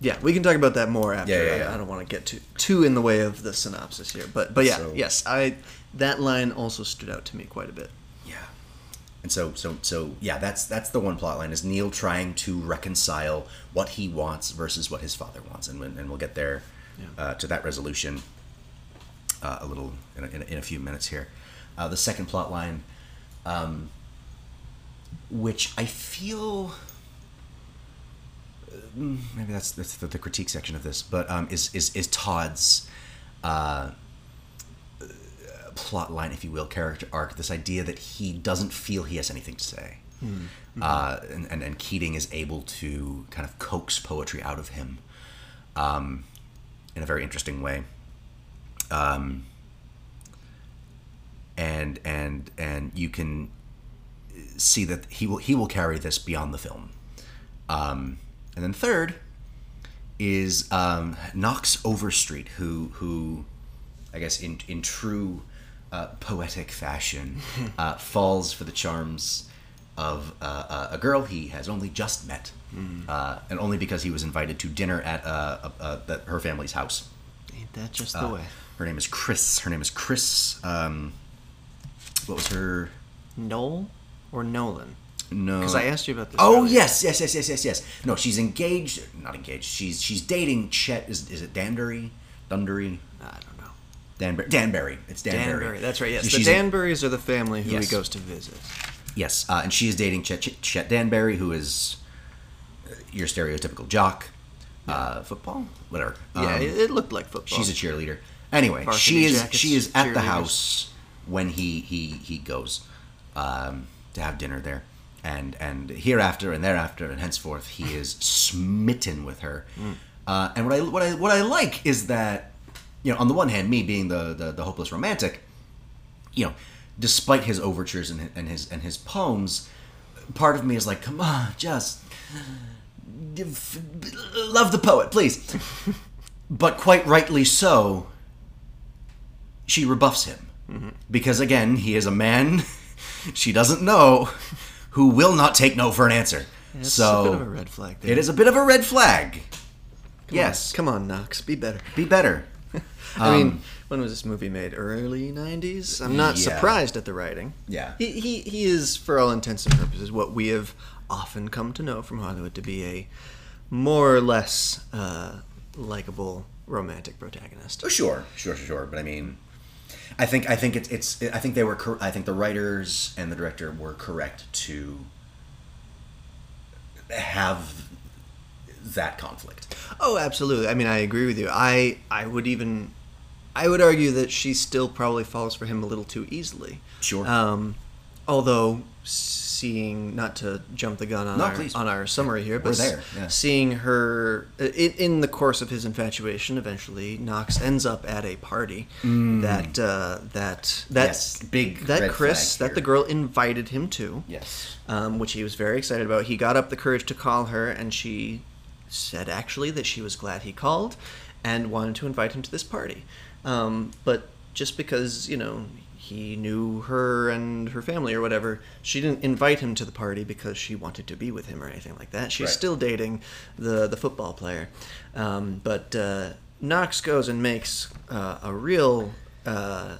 [SPEAKER 2] yeah, we can talk about that more after.
[SPEAKER 1] Yeah, yeah,
[SPEAKER 2] I-
[SPEAKER 1] yeah.
[SPEAKER 2] I, don't want to get too too in the way of the synopsis here, but but yeah,
[SPEAKER 1] So-
[SPEAKER 2] yes, I that line also stood out to me quite a bit.
[SPEAKER 1] Yeah. And so so so yeah, that's that's the one plot line is Neil trying to reconcile what he wants versus what his father wants, and and we'll get there uh, to that resolution uh, a little in a, in, a, in a few minutes here. Uh, the second plot line, um, which I feel mm, maybe that's that's the, the critique section of this, but um, is is is Todd's uh, plot line, if you will, character arc. This idea that he doesn't feel he has anything to say,
[SPEAKER 2] Mm.
[SPEAKER 1] uh, and, and and Keating is able to kind of coax poetry out of him, um, in a very interesting way. Um, and and and you can see that he will he will carry this beyond the film. Um, and then third is um, Knox Overstreet, who who I guess in in true uh, poetic fashion uh, falls for the charms of uh, uh, a girl he has only just met, uh, and only because he was invited to dinner at uh, the, her family's house.
[SPEAKER 2] Ain't that just the way?
[SPEAKER 1] Her name is Chris. Her name is Chris. Um, what was her?
[SPEAKER 2] Noel or Nolan?
[SPEAKER 1] No,
[SPEAKER 2] Because I asked you about this.
[SPEAKER 1] Oh
[SPEAKER 2] earlier.
[SPEAKER 1] yes, yes, yes, yes, yes, yes. No, she's engaged. Not engaged. She's she's dating Chet. Is is it Danbury? Dunbury?
[SPEAKER 2] I don't know.
[SPEAKER 1] Danbury. Danbury. It's Danbury.
[SPEAKER 2] Danbury. That's right. Yes,
[SPEAKER 1] So
[SPEAKER 2] the Danburys are the family who
[SPEAKER 1] Yes.
[SPEAKER 2] he goes to visit.
[SPEAKER 1] Yes, uh, and she is dating Chet, Chet, Chet Danbury, who is uh, your stereotypical jock. Uh, football, whatever.
[SPEAKER 2] Yeah,
[SPEAKER 1] Um,
[SPEAKER 2] it, it looked like football.
[SPEAKER 1] She's a cheerleader. Anyway,
[SPEAKER 2] Varsity
[SPEAKER 1] she is she is at the house when he he he goes um, to have dinner there, and and hereafter and thereafter and henceforth he is smitten with her.
[SPEAKER 2] Mm.
[SPEAKER 1] Uh, and what I what I what I like is that you know on the one hand, me being the the, the hopeless romantic, you know, despite his overtures and and his and his poems, part of me is like, come on, just love the poet, please. but quite rightly so, she rebuffs him because again, he is a man she doesn't know who will not take no for an answer.
[SPEAKER 2] It's
[SPEAKER 1] so
[SPEAKER 2] a bit of a red flag there.
[SPEAKER 1] It is a bit of a red flag.
[SPEAKER 2] Come
[SPEAKER 1] yes,
[SPEAKER 2] on, come on, Knox, be better.
[SPEAKER 1] be better.
[SPEAKER 2] I mean,
[SPEAKER 1] Um,
[SPEAKER 2] when was this movie made? Early '90s. I'm not
[SPEAKER 1] Yeah.
[SPEAKER 2] surprised at the writing.
[SPEAKER 1] Yeah.
[SPEAKER 2] he, he he is, for all intents and purposes, what we have often come to know from Hollywood to be a more or less uh, likable romantic protagonist.
[SPEAKER 1] Oh, sure, sure, sure, sure. But I mean, I think I think it's it's I think they were cor- I think the writers and the director were correct to have that conflict.
[SPEAKER 2] Oh, absolutely. I mean, I agree with you. I I would even I would argue that she still probably falls for him a little too easily.
[SPEAKER 1] Sure.
[SPEAKER 2] Um, although seeing not to jump the gun on
[SPEAKER 1] No,
[SPEAKER 2] our
[SPEAKER 1] please.
[SPEAKER 2] on our summary here, but
[SPEAKER 1] yeah.
[SPEAKER 2] seeing her in, in the course of his infatuation, eventually Knox ends up at a party that uh, that that
[SPEAKER 1] Mm. Yes, big
[SPEAKER 2] that Chris that the girl invited him to
[SPEAKER 1] Yes.
[SPEAKER 2] um, which he was very excited about. He got up the courage to call her, and she said actually that she was glad he called and wanted to invite him to this party. Um, but just because, you know, he knew her and her family or whatever, she didn't invite him to the party because she wanted to be with him or anything like that. She's
[SPEAKER 1] Right.
[SPEAKER 2] still dating the, the football player. Um, but uh, Knox goes and makes uh, a real. Uh,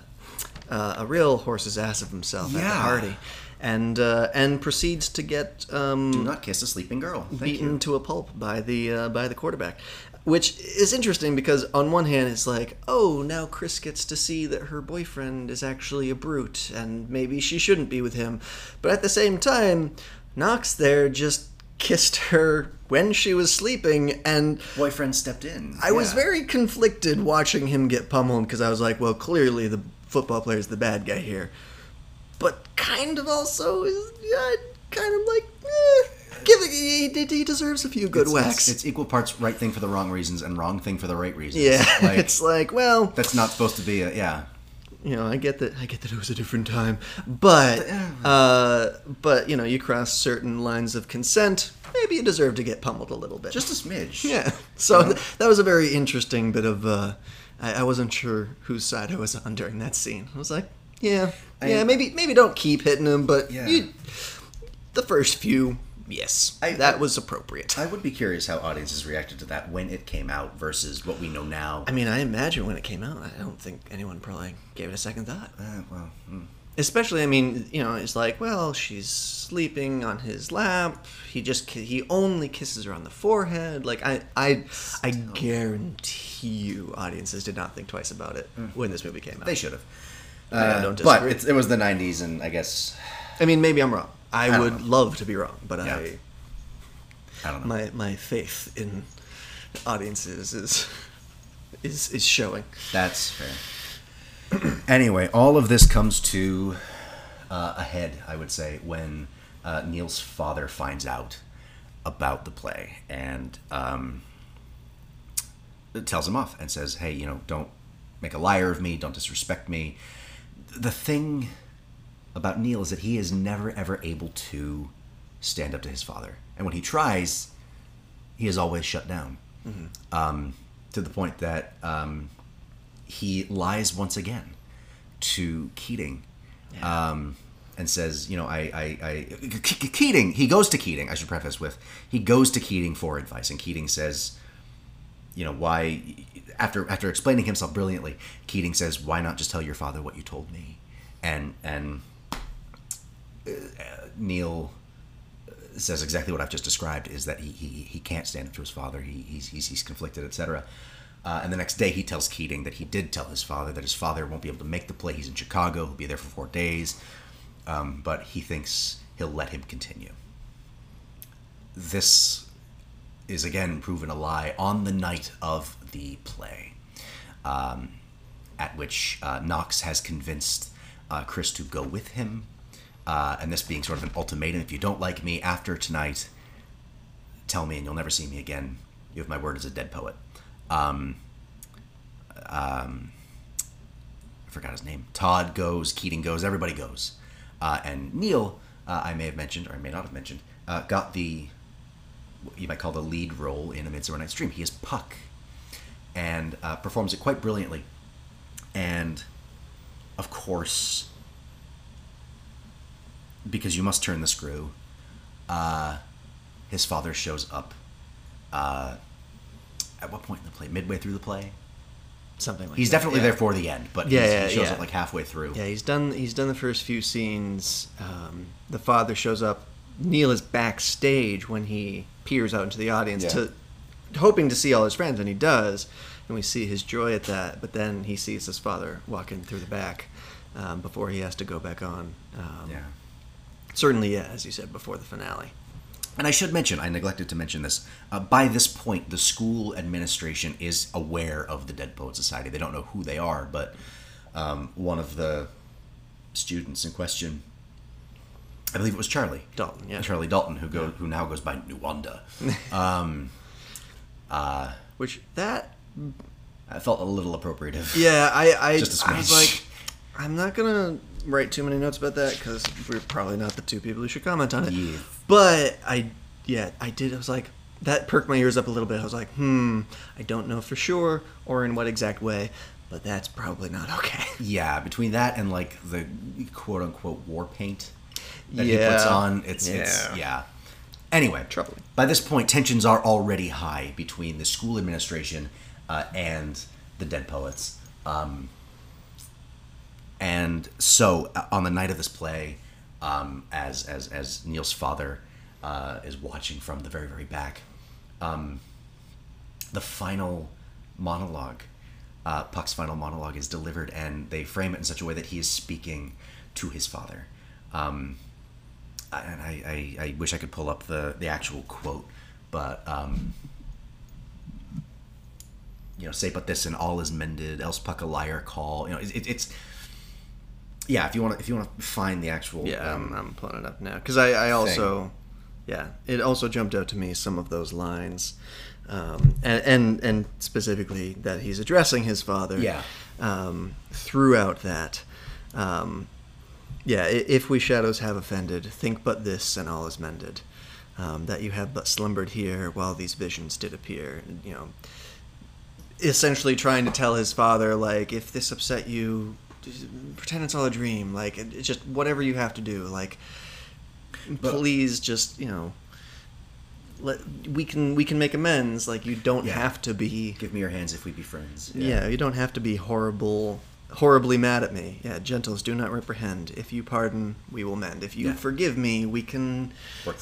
[SPEAKER 2] uh, a real horse's ass of himself at the party, and uh, and proceeds to get um,
[SPEAKER 1] Do not kiss a sleeping girl. Thank
[SPEAKER 2] beaten
[SPEAKER 1] you.
[SPEAKER 2] to a pulp by the uh, by the quarterback, which is interesting because on one hand it's like, oh, now Chris gets to see that her boyfriend is actually a brute and maybe she shouldn't be with him, but at the same time, Knox there just kissed her when she was sleeping and
[SPEAKER 1] Boyfriend stepped in.
[SPEAKER 2] I was very conflicted watching him get pummeled because I was like, well, clearly the football player is the bad guy here. But kind of also is yeah, kind of like, eh, give it, he, he deserves a few good
[SPEAKER 1] It's-
[SPEAKER 2] whacks.
[SPEAKER 1] It's, it's equal parts right thing for the wrong reasons and wrong thing for the right reasons.
[SPEAKER 2] yeah,
[SPEAKER 1] Like,
[SPEAKER 2] it's like, well,
[SPEAKER 1] that's not supposed to be a yeah.
[SPEAKER 2] you know, I get that. I get that it was a different time, but uh, but you know, you cross certain lines of consent. Maybe you deserve to get pummeled a little bit.
[SPEAKER 1] Just a smidge.
[SPEAKER 2] Yeah. So th- that was a very interesting bit of. Uh, I, I wasn't sure whose side I was on during that scene. I was like, yeah,
[SPEAKER 1] I-
[SPEAKER 2] yeah, maybe maybe don't keep hitting him, but
[SPEAKER 1] Yeah.
[SPEAKER 2] you, the first few, yes,
[SPEAKER 1] I-
[SPEAKER 2] that
[SPEAKER 1] I-
[SPEAKER 2] was appropriate.
[SPEAKER 1] I would be curious how audiences reacted to that when it came out versus what we know now.
[SPEAKER 2] I mean, I imagine when it came out, I don't think anyone probably gave it a second thought.
[SPEAKER 1] Uh, well, mm.
[SPEAKER 2] Especially, I mean, you know, it's like, well, she's sleeping on his lap. He just he only kisses her on the forehead. Like I I I guarantee you, audiences did not think twice about it when this movie came out.
[SPEAKER 1] they should have.
[SPEAKER 2] I
[SPEAKER 1] Uh,
[SPEAKER 2] don't
[SPEAKER 1] but it's, it was the '90s, and I guess
[SPEAKER 2] I mean, maybe I'm wrong. I,
[SPEAKER 1] don't
[SPEAKER 2] would
[SPEAKER 1] know.
[SPEAKER 2] love to be wrong, but
[SPEAKER 1] Yeah.
[SPEAKER 2] I
[SPEAKER 1] I don't know.
[SPEAKER 2] My my faith in audiences is is is showing.
[SPEAKER 1] That's fair. anyway, all of this comes to uh, a head, I would say, when uh, Neil's father finds out about the play and um, tells him off and says, "Hey, you know, don't make a liar of me. Don't disrespect me." The thing about Neil is that he is never ever able to stand up to his father, and when he tries, he is always shut down. Um, to the point that um, he lies once again to Keating. Um, and says, you know, I, I, I, Ke- Keating, he goes to Keating, I should preface with, he goes to Keating for advice, and Keating says, you know, why, after, after explaining himself brilliantly, Keating says, why not just tell your father what you told me? And, and Neil says exactly what I've just described is that he, he, he can't stand up to his father. He, he's, he's, he's conflicted, etc. Uh, and the next day, he tells Keating that he did tell his father that his father won't be able to make the play. He's in Chicago. He'll be there for four days. Um, but he thinks he'll let him continue. This is again proven a lie on the night of the play, um, at which uh, Knox has convinced uh, Chris to go with him. Uh, and this being sort of an ultimatum if you don't like me after tonight, tell me and you'll never see me again. You have my word as a dead poet. Um, um, I forgot his name. Todd goes, Keating goes, everybody goes. Uh, and Neil, uh, I may have mentioned, or I may not have mentioned, uh, got the, you might call the lead role in A Midsummer Night's Dream. He is Puck and uh, performs it quite brilliantly. And of course, because you must turn the screw, uh, his father shows up. Uh, at what point in the play? Midway through the play?
[SPEAKER 2] Something like that.
[SPEAKER 1] He's
[SPEAKER 2] that,
[SPEAKER 1] definitely
[SPEAKER 2] yeah.
[SPEAKER 1] there for the end, but
[SPEAKER 2] Yeah, yeah,
[SPEAKER 1] he shows
[SPEAKER 2] yeah.
[SPEAKER 1] up like halfway through.
[SPEAKER 2] Yeah, he's done. He's done the first few scenes. Um, the father shows up. Neil is backstage when he peers out into the audience to, hoping to see all his friends, and he does. And we see his joy at that. But then he sees his father walking through the back um, before he has to go back on. Um,
[SPEAKER 1] Yeah.
[SPEAKER 2] Certainly, yeah, as you said before the finale.
[SPEAKER 1] And I should mention, I neglected to mention this. Uh, by this point, the school administration is aware of the Dead Poet Society. They don't know who they are, but um, one of the students in question, I believe it was Charlie
[SPEAKER 2] Dalton, yeah.
[SPEAKER 1] Charlie Dalton, who go who now goes by Nuwanda. Um, uh,
[SPEAKER 2] Which that
[SPEAKER 1] I felt a little appropriative.
[SPEAKER 2] Yeah, I I,
[SPEAKER 1] Just a
[SPEAKER 2] I was like, I'm not gonna write too many notes about that because we're probably not the two people who should comment on it.
[SPEAKER 1] Yeah.
[SPEAKER 2] But I, yeah, I did. I was like, that perked my ears up a little bit. I was like, hmm, I don't know for sure or in what exact way, but that's probably not okay.
[SPEAKER 1] Yeah, between that and like the quote unquote war paint that he puts
[SPEAKER 2] Yeah.
[SPEAKER 1] on, it's it's
[SPEAKER 2] Yeah.
[SPEAKER 1] yeah. Anyway,
[SPEAKER 2] Troubling.
[SPEAKER 1] By this point, tensions are already high between the school administration uh, and the dead poets. Um, and so, uh, on the night of this play, um, as as as Neil's father uh, is watching from the very very back, um, the final monologue, uh, Puck's final monologue, is delivered, and they frame it in such a way that he is speaking to his father. Um, and I, I, I wish I could pull up the, the actual quote, but um, you know, say but this and all is mended, else Puck a liar call. You know, it, it, it's yeah. If you want to, if you want to find the actual
[SPEAKER 2] Yeah,
[SPEAKER 1] um,
[SPEAKER 2] I'm, I'm pulling it up now because I, I also, yeah, it also jumped out to me some of those lines, um, and, and and specifically that he's addressing his father.
[SPEAKER 1] Yeah.
[SPEAKER 2] Um, throughout that, um, yeah, if we shadows have offended, think but this, and all is mended. Um, that you have but slumbered here while these visions did appear. You know, essentially trying to tell his father like if this upset you pretend it's all a dream like it, it's just whatever you have to do like please just you know let we can we can make amends like you don't
[SPEAKER 1] Yeah.
[SPEAKER 2] have to be
[SPEAKER 1] give me your hands if we be friends.
[SPEAKER 2] yeah. you don't have to be horrible horribly mad at me yeah gentles do not reprehend if you pardon we will mend if you
[SPEAKER 1] Yeah.
[SPEAKER 2] forgive me we can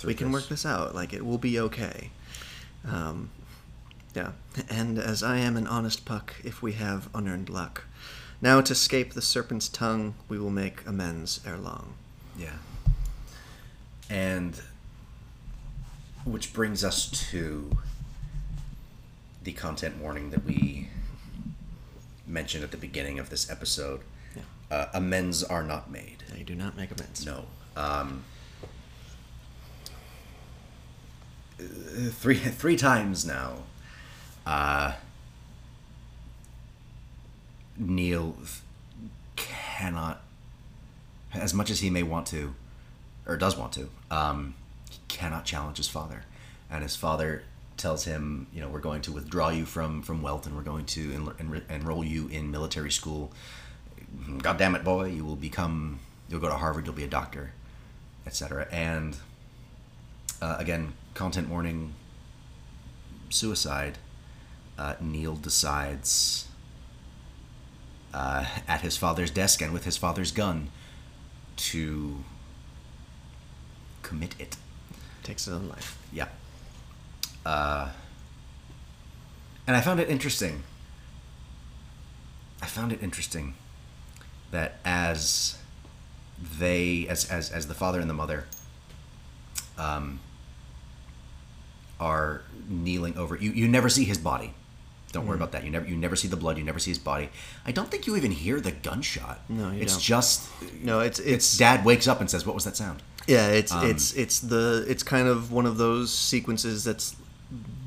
[SPEAKER 2] we can
[SPEAKER 1] this.
[SPEAKER 2] work this out like it will be okay um, yeah and as i am an honest puck if we have unearned luck now to escape the serpent's tongue we will make amends ere long
[SPEAKER 1] Yeah. And which brings us to the content warning that we mentioned at the beginning of this episode. Uh, amends are not made.
[SPEAKER 2] They do not make amends.
[SPEAKER 1] No. Um, uh, three three times now. Uh, Neil cannot, as much as he may want to, or does want to, um, he cannot challenge his father, and his father tells him, you know, we're going to withdraw you from from Welton, and We're going to enl- enr- enroll you in military school. God damn it, boy! You will become. You'll go to Harvard. You'll be a doctor, etc. And uh, again, content warning. Suicide. Uh, Neil decides uh, at his father's desk and with his father's gun to commit it.
[SPEAKER 2] Takes his own life.
[SPEAKER 1] Yeah. Uh, and I found it interesting. I found it interesting that as they, as as as the father and the mother, um, are kneeling over you. You never see his body. Don't worry
[SPEAKER 2] Mhm.
[SPEAKER 1] about that. You never you never see the blood. You never see his body. I don't think you even hear the gunshot.
[SPEAKER 2] No, you
[SPEAKER 1] it's
[SPEAKER 2] don't.
[SPEAKER 1] just
[SPEAKER 2] No, it's
[SPEAKER 1] it's dad wakes up and says, "What was that sound?"
[SPEAKER 2] Yeah, it's
[SPEAKER 1] Um,
[SPEAKER 2] it's it's the it's kind of one of those sequences that's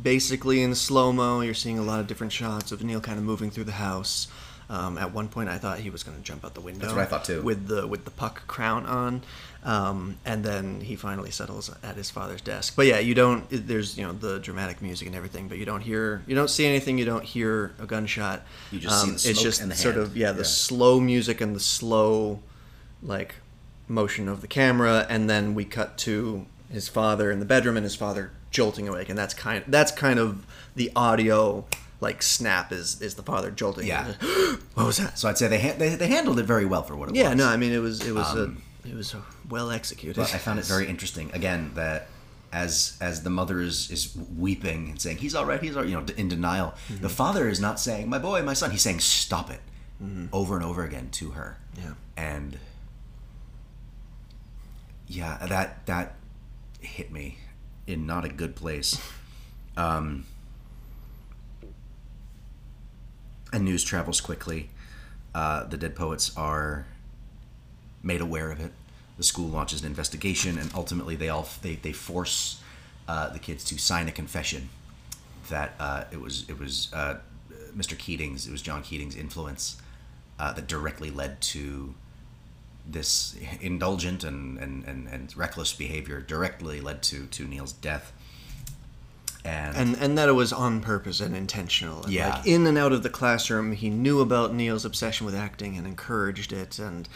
[SPEAKER 2] basically in slow mo. You're seeing a lot of different shots of Neil kind of moving through the house. Um, at one point, I thought he was going to jump out the window.
[SPEAKER 1] That's what I thought, too.
[SPEAKER 2] With the with the puck crown on, um, and then he finally settles at his father's desk. But yeah, you don't. There's you know the dramatic music and everything, but you don't hear you don't see anything. You don't hear a gunshot.
[SPEAKER 1] You just see the
[SPEAKER 2] it's
[SPEAKER 1] smoke
[SPEAKER 2] just
[SPEAKER 1] and the
[SPEAKER 2] sort
[SPEAKER 1] hand.
[SPEAKER 2] of yeah the
[SPEAKER 1] Yeah.
[SPEAKER 2] slow music and the slow like motion of the camera and then we cut to his father in the bedroom and his father jolting awake and that's kind that's kind of the audio like snap is is the father jolting
[SPEAKER 1] Yeah.
[SPEAKER 2] what was that
[SPEAKER 1] So I'd say they, ha- they they handled it very well for what it
[SPEAKER 2] yeah
[SPEAKER 1] was. Yeah.
[SPEAKER 2] No i mean it was it was
[SPEAKER 1] Um,
[SPEAKER 2] a, it was well executed
[SPEAKER 1] But I found it very interesting again that as as the mother is is weeping and saying he's all right, he's all right, you know, in denial.
[SPEAKER 2] Mm-hmm.
[SPEAKER 1] The father is not saying my boy, my son. He's saying stop it over and over again to her.
[SPEAKER 2] Yeah.
[SPEAKER 1] And yeah, that that hit me in not a good place. Um, and news travels quickly. Uh, the dead poets are made aware of it. The school launches an investigation, and ultimately they all they, they force uh, the kids to sign a confession that uh, it was it was uh, Mr. Keating's it was John Keating's influence uh, that directly led to this indulgent and, and, and, and reckless behavior directly led to to Neil's death. And,
[SPEAKER 2] and and that it was on purpose and intentional. And
[SPEAKER 1] Yeah.
[SPEAKER 2] like in and out of the classroom, he knew about Neil's obsession with acting and encouraged it. And,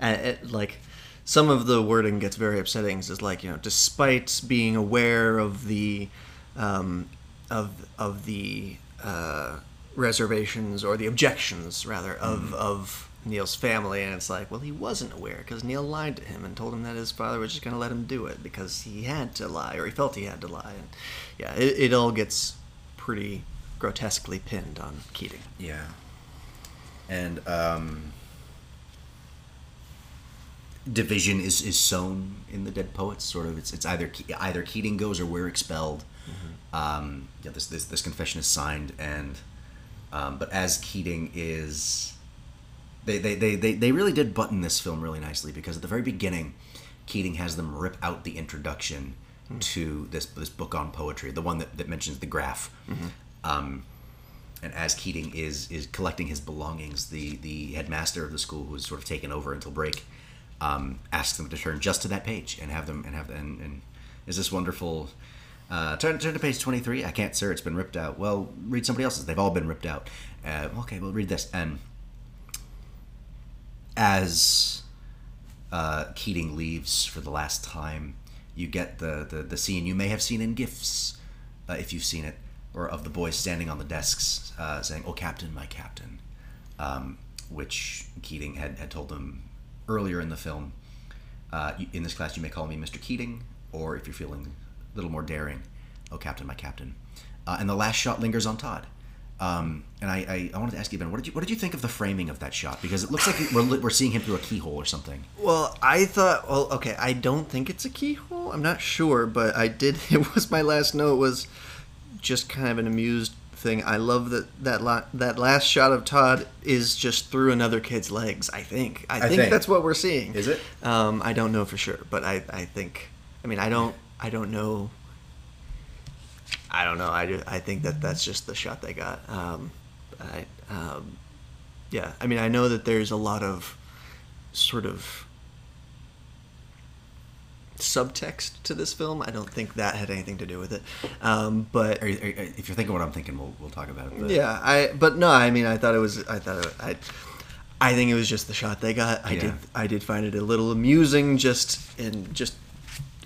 [SPEAKER 2] and it, like some of the wording gets very upsetting. It's like you know, despite being aware of the um, of of the uh, reservations or the objections rather of of Neil's family, and it's like, well, he wasn't aware because Neil lied to him and told him that his father was just going to let him do it because he had to lie or he felt he had to lie. And yeah, it, it all gets pretty grotesquely pinned on Keating.
[SPEAKER 1] Yeah. And um, division is, is sown in the Dead Poets. Sort of, it's it's either either Keating goes or we're expelled. Um, yeah, this, this this confession is signed, and um, but as Keating is, they, they, they, they, they really did button this film really nicely because at the very beginning, Keating has them rip out the introduction to this this book on poetry, the one that, that mentions the graph. Um, and as Keating is is collecting his belongings, the the headmaster of the school, who's sort of taken over until break, um, asks them to turn just to that page and have them and have and, and is this wonderful. Uh, turn turn to page twenty three. I can't, sir. It's been ripped out. Well, read somebody else's. They've all been ripped out. Uh, okay, well, read this. And as uh, Keating leaves for the last time, you get the, the, the scene you may have seen in GIFs, uh, if you've seen it, or of the boys standing on the desks uh, saying, Oh, Captain, my Captain, um, which Keating had, had told them earlier in the film. Uh, in this class, you may call me Mr. Keating, or if you're feeling a little more daring, Oh, Captain, my Captain. Uh, and the last shot lingers on Todd Um, and I, I, I wanted to ask you, Ben, what did you what did you think of the framing of that shot? Because it looks like we're we're seeing him through a keyhole or something.
[SPEAKER 2] Well, I thought. Well, okay, I don't think it's a keyhole. I'm not sure, but I did. It was my last note was just kind of an amused thing. I love that that la- that last shot of Todd is just through another kid's legs. I think. I,
[SPEAKER 1] I
[SPEAKER 2] think,
[SPEAKER 1] think.
[SPEAKER 2] that's what we're seeing.
[SPEAKER 1] Is it?
[SPEAKER 2] Um, I don't know for sure, but I I think. I mean, I don't. I don't know. I don't know. I, ju- I think that that's just the shot they got. Um, I um, yeah. I mean, I know that there's a lot of sort of subtext to this film. I don't think that had anything to do with it. Um, but
[SPEAKER 1] Are you, are you- if you're thinking what I'm thinking, we'll, we'll talk about it. But
[SPEAKER 2] yeah, I but no, I mean, I thought it was. I thought it, I. I think it was just the shot they got. I
[SPEAKER 1] Yeah.
[SPEAKER 2] did. I did find it a little amusing, just in just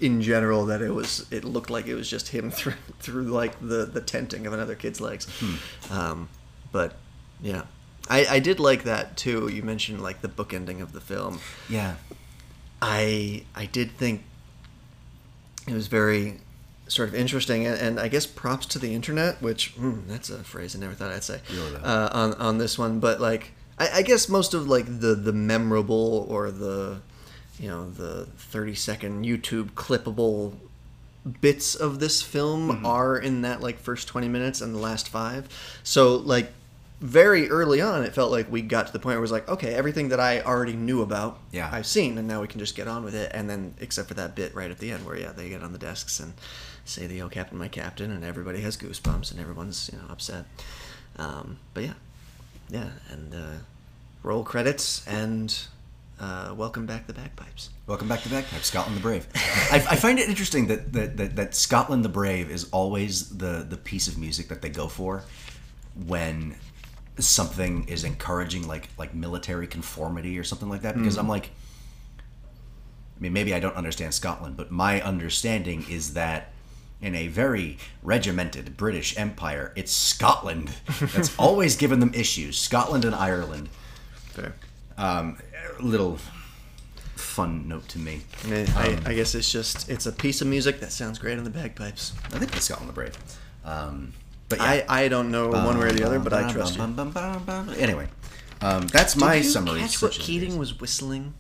[SPEAKER 2] in general that it was. It looked like it was just him through through like the the tenting of another kid's legs.
[SPEAKER 1] Hmm.
[SPEAKER 2] Um, but yeah, I I did like that too. You mentioned like the book ending of the film.
[SPEAKER 1] yeah,
[SPEAKER 2] I I did think it was very sort of interesting, and, and I guess props to the internet, which mm, that's a phrase I never thought I'd say uh, on on this one. But like, I, I guess most of like the the memorable or the you know the thirty second YouTube clippable bits of this film
[SPEAKER 1] Mm-hmm.
[SPEAKER 2] are in that like first 20 minutes and the last five so like very early on it felt like we got to the point where it was like okay everything that i already knew about
[SPEAKER 1] Yeah.
[SPEAKER 2] i've seen and now we can just get on with it and then except for that bit right at the end where yeah they get on the desks and say the oh captain my captain and everybody has goosebumps and everyone's you know upset um, but yeah yeah and uh, roll credits and uh, welcome back the bagpipes
[SPEAKER 1] Welcome back to bagpipes, Scotland the Brave. I, I find it interesting that, that, that, that Scotland the Brave is always the, the piece of music that they go for when something is encouraging like like military conformity or something like that. Because I'm like, I mean, maybe I don't understand Scotland, but my understanding is that in a very regimented British Empire, it's Scotland that's always given them issues. Scotland and Ireland.
[SPEAKER 2] fair
[SPEAKER 1] Um, little fun note to me.
[SPEAKER 2] I, mean, I, I guess it's just it's a piece of music that sounds great on the bagpipes.
[SPEAKER 1] I think it's on the Brave. Um, but yeah.
[SPEAKER 2] I, I don't know one way or the other, but I trust you.
[SPEAKER 1] Anyway, um, that's my
[SPEAKER 2] you
[SPEAKER 1] summary.
[SPEAKER 2] Catch what Keating was whistling?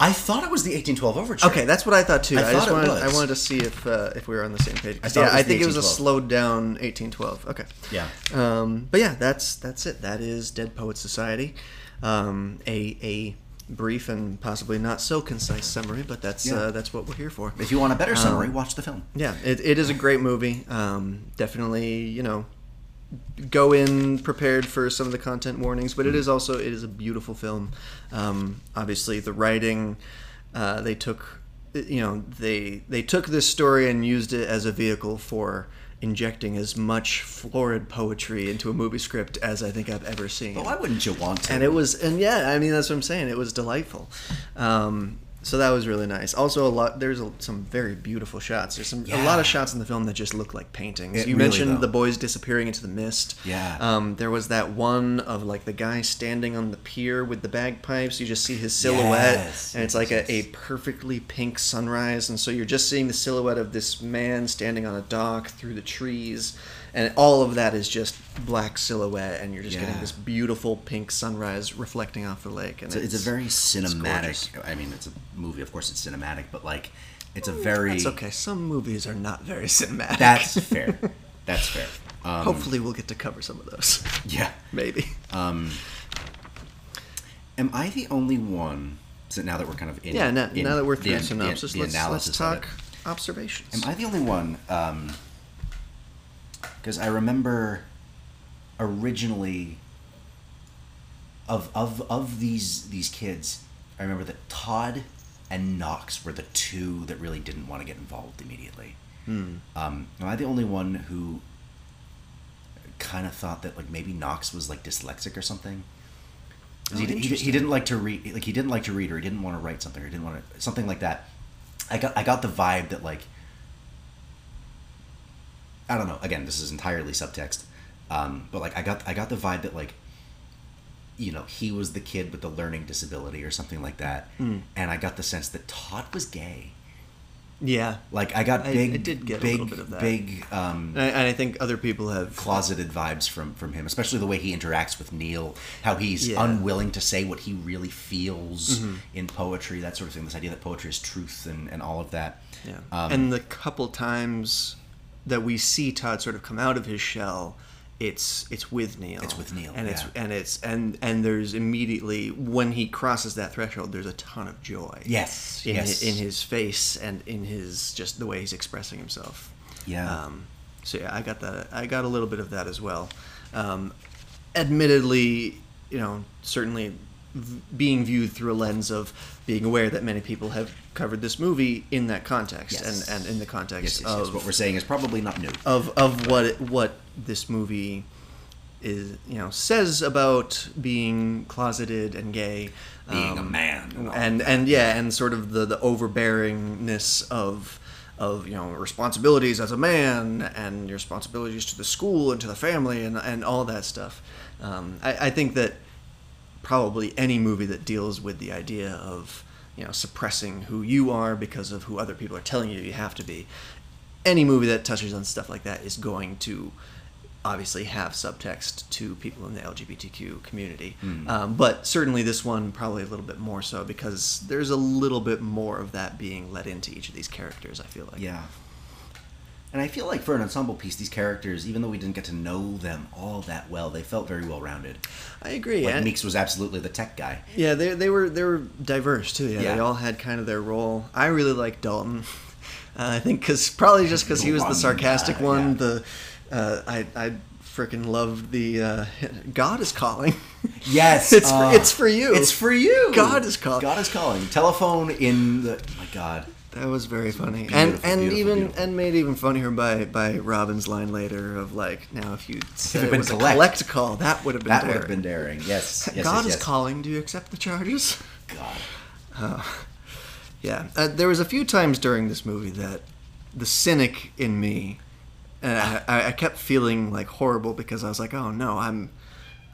[SPEAKER 1] I thought it was the 1812 overture.
[SPEAKER 2] Okay, that's what I thought too.
[SPEAKER 1] I
[SPEAKER 2] I, just
[SPEAKER 1] thought it
[SPEAKER 2] wanted
[SPEAKER 1] was.
[SPEAKER 2] I wanted to see if uh, if we were on the same page.
[SPEAKER 1] I
[SPEAKER 2] yeah, I think it was a slowed down 1812. Okay.
[SPEAKER 1] Yeah.
[SPEAKER 2] Um, but yeah, that's that's it. That is Dead Poet Society. Um, a a brief and possibly not so concise summary, but that's
[SPEAKER 1] Yeah.
[SPEAKER 2] uh, that's what we're here for.
[SPEAKER 1] If you want a better summary,
[SPEAKER 2] Um,
[SPEAKER 1] watch the film.
[SPEAKER 2] Yeah, it, it is a great movie. Um, definitely, you know, go in prepared for some of the content warnings, but it is also it is a beautiful film. Um, obviously, the writing uh, they took, you know, they they took this story and used it as a vehicle for injecting as much florid poetry into a movie script as I think I've ever seen.
[SPEAKER 1] But why wouldn't you want to?
[SPEAKER 2] And it was, and yeah, I mean that's what I'm saying. It was delightful. Um, so that was really nice. Also, a lot. There's a, some very beautiful shots. There's some a lot of shots in the film that just look like paintings.
[SPEAKER 1] It
[SPEAKER 2] you
[SPEAKER 1] really,
[SPEAKER 2] mentioned
[SPEAKER 1] though.
[SPEAKER 2] the boys disappearing into the mist.
[SPEAKER 1] Yeah.
[SPEAKER 2] Um, there was that one of like the guy standing on the pier with the bagpipes. You just see his silhouette,
[SPEAKER 1] Yes,
[SPEAKER 2] and it's like
[SPEAKER 1] yes.
[SPEAKER 2] a, a perfectly pink sunrise, and so you're just seeing the silhouette of this man standing on a dock through the trees, and all of that is just black silhouette, and you're just getting this beautiful pink sunrise reflecting off the lake. And
[SPEAKER 1] It's a, it's a very cinematic. I mean, it's a movie. Of course, it's cinematic, but like, it's a very.
[SPEAKER 2] That's okay. Some movies are not very cinematic.
[SPEAKER 1] That's fair. That's fair. Um,
[SPEAKER 2] Hopefully, we'll get to cover some of those.
[SPEAKER 1] Yeah.
[SPEAKER 2] Maybe.
[SPEAKER 1] Um, am I the only one? So now that we're kind of in,
[SPEAKER 2] yeah. Now,
[SPEAKER 1] in
[SPEAKER 2] now that we're through
[SPEAKER 1] the-
[SPEAKER 2] synopsis,
[SPEAKER 1] the
[SPEAKER 2] let's, let's talk observations.
[SPEAKER 1] Am I the only one? Because I remember originally of of of these these kids, I remember that Todd and Knox were the two that really didn't want to get involved immediately.
[SPEAKER 2] Hmm.
[SPEAKER 1] Um, am I the only one who kind of thought that like maybe Knox was like dyslexic or something? he,
[SPEAKER 2] Oh,
[SPEAKER 1] di- he, he didn't like to read like he didn't like to read or he didn't want to write something or he didn't want to something like that. I got I got the vibe that like I don't know. Again, this is entirely subtext, um, but like I got I got the vibe that like you know he was the kid with the learning disability or something like that,
[SPEAKER 2] Mm.
[SPEAKER 1] and I got the sense that Todd was gay.
[SPEAKER 2] Yeah.
[SPEAKER 1] Like I got
[SPEAKER 2] I-
[SPEAKER 1] big,
[SPEAKER 2] I did get a
[SPEAKER 1] big,
[SPEAKER 2] little bit of that.
[SPEAKER 1] big, um,
[SPEAKER 2] And I, and I think other people have
[SPEAKER 1] closeted vibes from from him, especially the way he interacts with Neil, how he's
[SPEAKER 2] Yeah.
[SPEAKER 1] unwilling to say what he really feels
[SPEAKER 2] Mhm.
[SPEAKER 1] in poetry, that sort of thing. This idea that poetry is truth and, and all of that.
[SPEAKER 2] Yeah.
[SPEAKER 1] Um,
[SPEAKER 2] and the couple times that we see Todd sort of come out of his shell, it's it's with Neil.
[SPEAKER 1] It's with Neil,
[SPEAKER 2] and it's
[SPEAKER 1] yeah.
[SPEAKER 2] and it's and and there's immediately when he crosses that threshold, there's a ton of joy.
[SPEAKER 1] Yes,
[SPEAKER 2] in
[SPEAKER 1] yes.
[SPEAKER 2] hi- in his face and in his just the way he's expressing himself.
[SPEAKER 1] Yeah.
[SPEAKER 2] Um, so yeah, I got that. I got a little bit of that as well. Um, admittedly, you know, certainly v- being viewed through a lens of being aware that many people have covered this movie in that context
[SPEAKER 1] Yes.
[SPEAKER 2] and, and in the context
[SPEAKER 1] Yes, yes,
[SPEAKER 2] of
[SPEAKER 1] What we're saying is probably not new.
[SPEAKER 2] of of what it- what this movie is you know says about being closeted and gay
[SPEAKER 1] Being a man and
[SPEAKER 2] and and yeah and sort of the the overbearingness of of you know responsibilities as a man and your responsibilities to the school and to the family and and all that stuff um, I, I think that probably any movie that deals with the idea of you know suppressing who you are because of who other people are telling you you have to be any movie that touches on stuff like that is going to obviously have subtext to people in the LGBTQ community.
[SPEAKER 1] Mm.
[SPEAKER 2] Um, but certainly this one probably a little bit more so because there's a little bit more of that being let into each of these characters. I feel like.
[SPEAKER 1] Yeah. And I feel like for an ensemble piece, these characters, even though we didn't get to know them all that well, they felt very well rounded.
[SPEAKER 2] I agree.
[SPEAKER 1] Like
[SPEAKER 2] and-
[SPEAKER 1] Meeks was absolutely the tech guy.
[SPEAKER 2] Yeah, they, they were they were diverse too. Yeah,
[SPEAKER 1] Yeah.
[SPEAKER 2] they all had kind of their role. I really like Dalton. Uh, I think because probably just because he was the sarcastic
[SPEAKER 1] guy,
[SPEAKER 2] one.
[SPEAKER 1] yeah.
[SPEAKER 2] The uh, I I freaking loved the uh, God is calling.
[SPEAKER 1] Yes,
[SPEAKER 2] it's
[SPEAKER 1] uh,
[SPEAKER 2] for, it's for you.
[SPEAKER 1] It's for you.
[SPEAKER 2] God is calling.
[SPEAKER 1] God is calling. Telephone in the. oh my God.
[SPEAKER 2] That was very funny,
[SPEAKER 1] Beautiful,
[SPEAKER 2] and and
[SPEAKER 1] beautiful,
[SPEAKER 2] even
[SPEAKER 1] beautiful.
[SPEAKER 2] and made even funnier by by Robin's line later of like, now if you said
[SPEAKER 1] been
[SPEAKER 2] was
[SPEAKER 1] collect.
[SPEAKER 2] a collect call, that would have been
[SPEAKER 1] That
[SPEAKER 2] daring.
[SPEAKER 1] would have been daring. Yes. yes
[SPEAKER 2] God
[SPEAKER 1] yes,
[SPEAKER 2] is
[SPEAKER 1] yes.
[SPEAKER 2] calling. Do you accept the charges?
[SPEAKER 1] God.
[SPEAKER 2] Oh. yeah, uh, there was a few times during this movie that the cynic in me, and I, I, I kept feeling like horrible because I was like, oh no, I'm,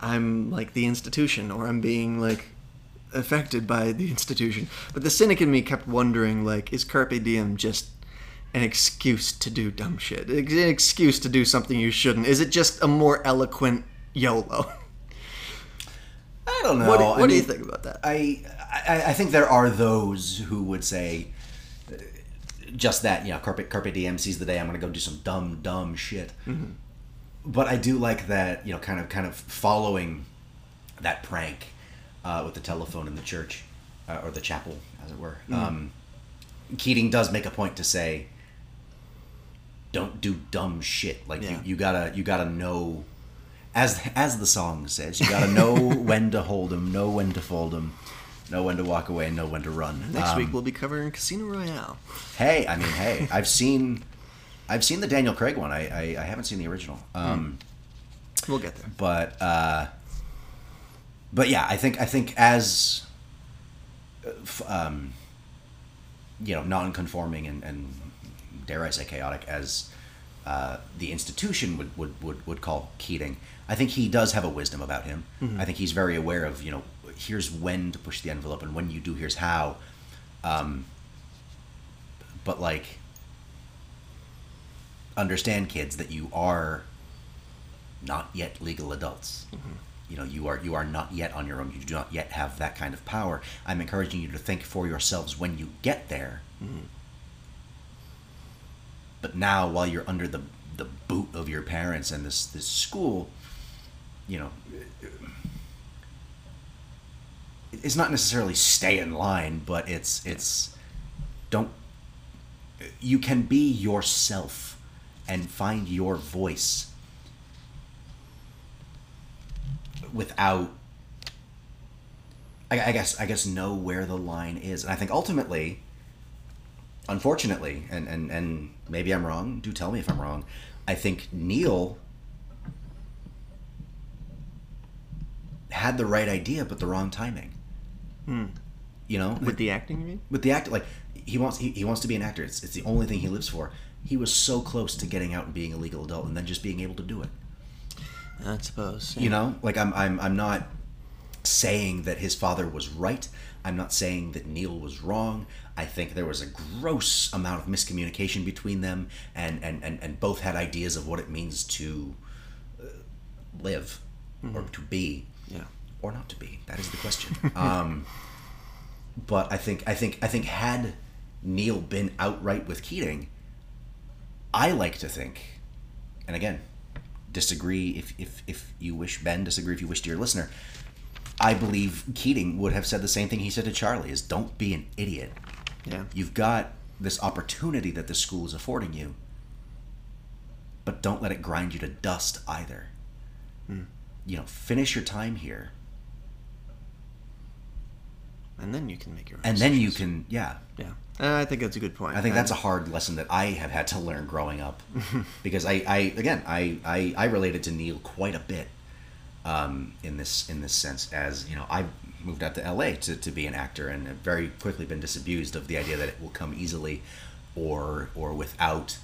[SPEAKER 2] I'm like the institution, or I'm being like affected by the institution. But the cynic in me kept wondering, like, is carpe diem just an excuse to do dumb shit? An excuse to do something you shouldn't? Is it just a more eloquent YOLO?
[SPEAKER 1] I don't know.
[SPEAKER 2] What do-
[SPEAKER 1] I
[SPEAKER 2] what do you think about that?
[SPEAKER 1] I, I I think there are those who would say just that. You know, carpe carpe diem seize the day. I'm going to go do some dumb dumb shit.
[SPEAKER 2] Mhm.
[SPEAKER 1] But I do like that. You know, kind of kind of following that prank uh, with the telephone in the church uh, or the chapel, as it were.
[SPEAKER 2] Mhm.
[SPEAKER 1] Um, Keating does make a point to say, "Don't do dumb shit." Like
[SPEAKER 2] Yeah.
[SPEAKER 1] you, you gotta you gotta know, as as the song says, you gotta know when to hold them, know when to fold them, know when to walk away, and know when to run.
[SPEAKER 2] Next
[SPEAKER 1] Um,
[SPEAKER 2] week we'll be covering Casino Royale.
[SPEAKER 1] Hey, I mean, hey, I've seen, I've seen the Daniel Craig one. I I, I haven't seen the original. Um,
[SPEAKER 2] We'll get there.
[SPEAKER 1] but uh, but yeah, I think I think as um, you know, non-conforming and, and dare I say chaotic as uh, the institution would, would, would, would call Keating, I think he does have a wisdom about him.
[SPEAKER 2] Mhm.
[SPEAKER 1] I think he's very aware of you know here's when to push the envelope and when you do here's how. Um, but like understand kids that you are not yet legal adults you know you are you are not yet on your own. You do not yet have that kind of power. I'm encouraging you to think for yourselves when you get there. Mm-hmm. But now while you're under the the boot of your parents and this this school you know it's not necessarily stay in line but it's it's don't you can be yourself and find your voice without I, I guess I guess know where the line is. And I think ultimately unfortunately and, and and maybe I'm wrong do tell me if I'm wrong I think Neil had the right idea but the wrong timing.
[SPEAKER 2] Hmm.
[SPEAKER 1] you know?
[SPEAKER 2] With the acting, you mean?
[SPEAKER 1] with the act like he wants he, he wants to be an actor. It's, it's the only thing he lives for. He was so close to getting out and being a legal adult and then just being able to do it
[SPEAKER 2] I suppose.
[SPEAKER 1] you know like i'm i'm, I'm not saying that his father was right. I'm not saying that Neil was wrong. I think there was a gross amount of miscommunication between them, and and and, and both had ideas of what it means to uh, live or to be
[SPEAKER 2] Yeah.
[SPEAKER 1] or not to be. That is the question. um, but I think I think I think had Neil been outright with Keating, I like to think, and again, disagree if if if you wish, Ben. Disagree if you wish, dear listener. I believe Keating would have said the same thing he said to Charlie: "Is don't be an idiot.
[SPEAKER 2] Yeah.
[SPEAKER 1] You've got this opportunity that this school is affording you, but don't let it grind you to dust either. Hmm. You know, finish your time here."
[SPEAKER 2] And then you can make your own
[SPEAKER 1] and then you can yeah
[SPEAKER 2] Yeah. Uh, I think that's a good point.
[SPEAKER 1] i think that's a hard lesson that i have had to learn growing up because i i again I, I i related to neil quite a bit um in this in this sense as you know i moved out to la to, to be an actor and have very quickly been disabused of the idea that it will come easily or or without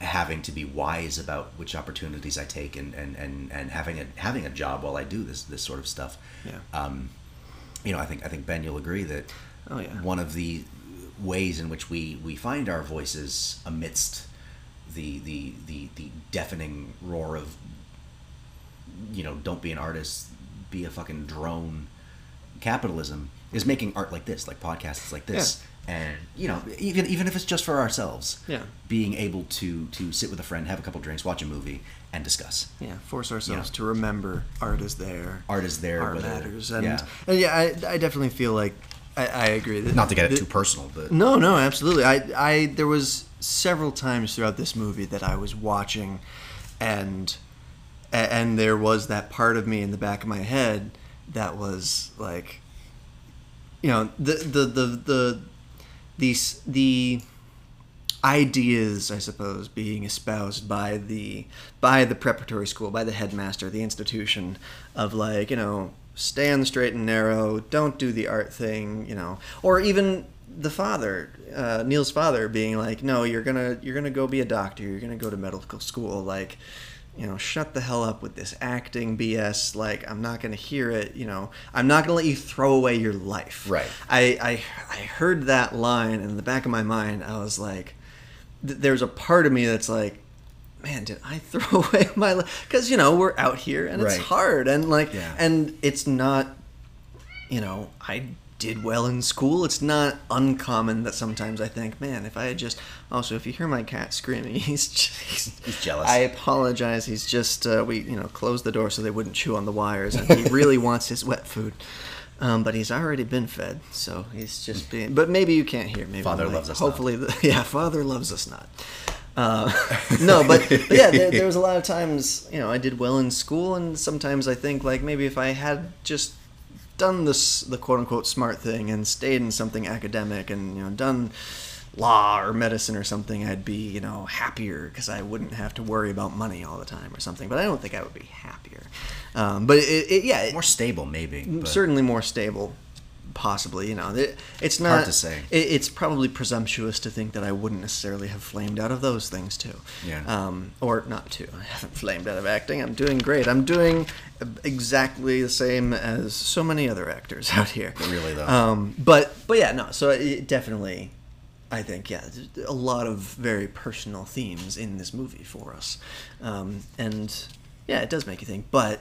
[SPEAKER 1] having to be wise about which opportunities i take and and and, and having a having a job while i do this this sort of stuff
[SPEAKER 2] Yeah.
[SPEAKER 1] um you know i think i think ben you'll agree that
[SPEAKER 2] Oh, yeah.
[SPEAKER 1] one of the ways in which we we find our voices amidst the the the, the deafening roar of you know don't be an artist be a fucking drone capitalism is making art like this like podcasts like this and you know even even if it's just for ourselves
[SPEAKER 2] Yeah.
[SPEAKER 1] being able to to sit with a friend have a couple drinks watch a movie and discuss
[SPEAKER 2] Yeah, force ourselves
[SPEAKER 1] Yeah.
[SPEAKER 2] to remember art is there.
[SPEAKER 1] Art is there,
[SPEAKER 2] Art matters, and
[SPEAKER 1] yeah.
[SPEAKER 2] yeah, and yeah I, I definitely feel like I, I agree.
[SPEAKER 1] Not to get it
[SPEAKER 2] that-
[SPEAKER 1] too personal but
[SPEAKER 2] No, no, absolutely. I, I, there was several times throughout this movie that I was watching, and, and there was that part of me in the back of my head that was like, you know, the the the the these the ideas, I suppose, being espoused by the by the preparatory school, by the headmaster, the institution of like, you know, stay on the straight and narrow, don't do the art thing, you know, or even the father, uh, Neil's father, being like, no, you're gonna you're gonna go be a doctor, you're gonna go to medical school, like. You know, shut the hell up with this acting BS. Like, I'm not gonna hear it. You know, I'm not gonna let you throw away your life.
[SPEAKER 1] Right.
[SPEAKER 2] I I, I heard that line, and in the back of my mind, I was like, th- there's a part of me that's like, man, did I throw away my life? Because you know we're out here and it's hard, and like,
[SPEAKER 1] Yeah.
[SPEAKER 2] and it's not, you know, I did well in school. It's not uncommon that sometimes I think, man, if I had just. Also, if you hear my cat screaming, he's just, he's,
[SPEAKER 1] He's jealous.
[SPEAKER 2] I apologize. He's just uh, we you know closed the door so they wouldn't chew on the wires, and he really wants his wet food. Um, but he's already been fed, so he's just being. But maybe you can't hear. Maybe
[SPEAKER 1] Father
[SPEAKER 2] like,
[SPEAKER 1] loves us not.
[SPEAKER 2] Hopefully, the, yeah, Father loves us not. Uh, no, but, but yeah, there, there was a lot of times you know I did well in school, and sometimes I think like maybe if I had just done this the quote unquote smart thing and stayed in something academic and you know done law or medicine or something, I'd be you know happier because I wouldn't have to worry about money all the time or something. But I don't think I would be happier. Um, but it, it, yeah, it,
[SPEAKER 1] more stable maybe but-
[SPEAKER 2] certainly more stable possibly you know it, it's not
[SPEAKER 1] Hard to say.
[SPEAKER 2] it, it's probably presumptuous to think that i wouldn't necessarily have flamed out of those things too
[SPEAKER 1] Yeah.
[SPEAKER 2] um, or not too i haven't flamed out of acting i'm doing great i'm doing exactly the same as so many other actors out here
[SPEAKER 1] Really, though.
[SPEAKER 2] um, but but yeah no so it definitely I think yeah, a lot of very personal themes in this movie for us, um, and yeah, it does make you think. But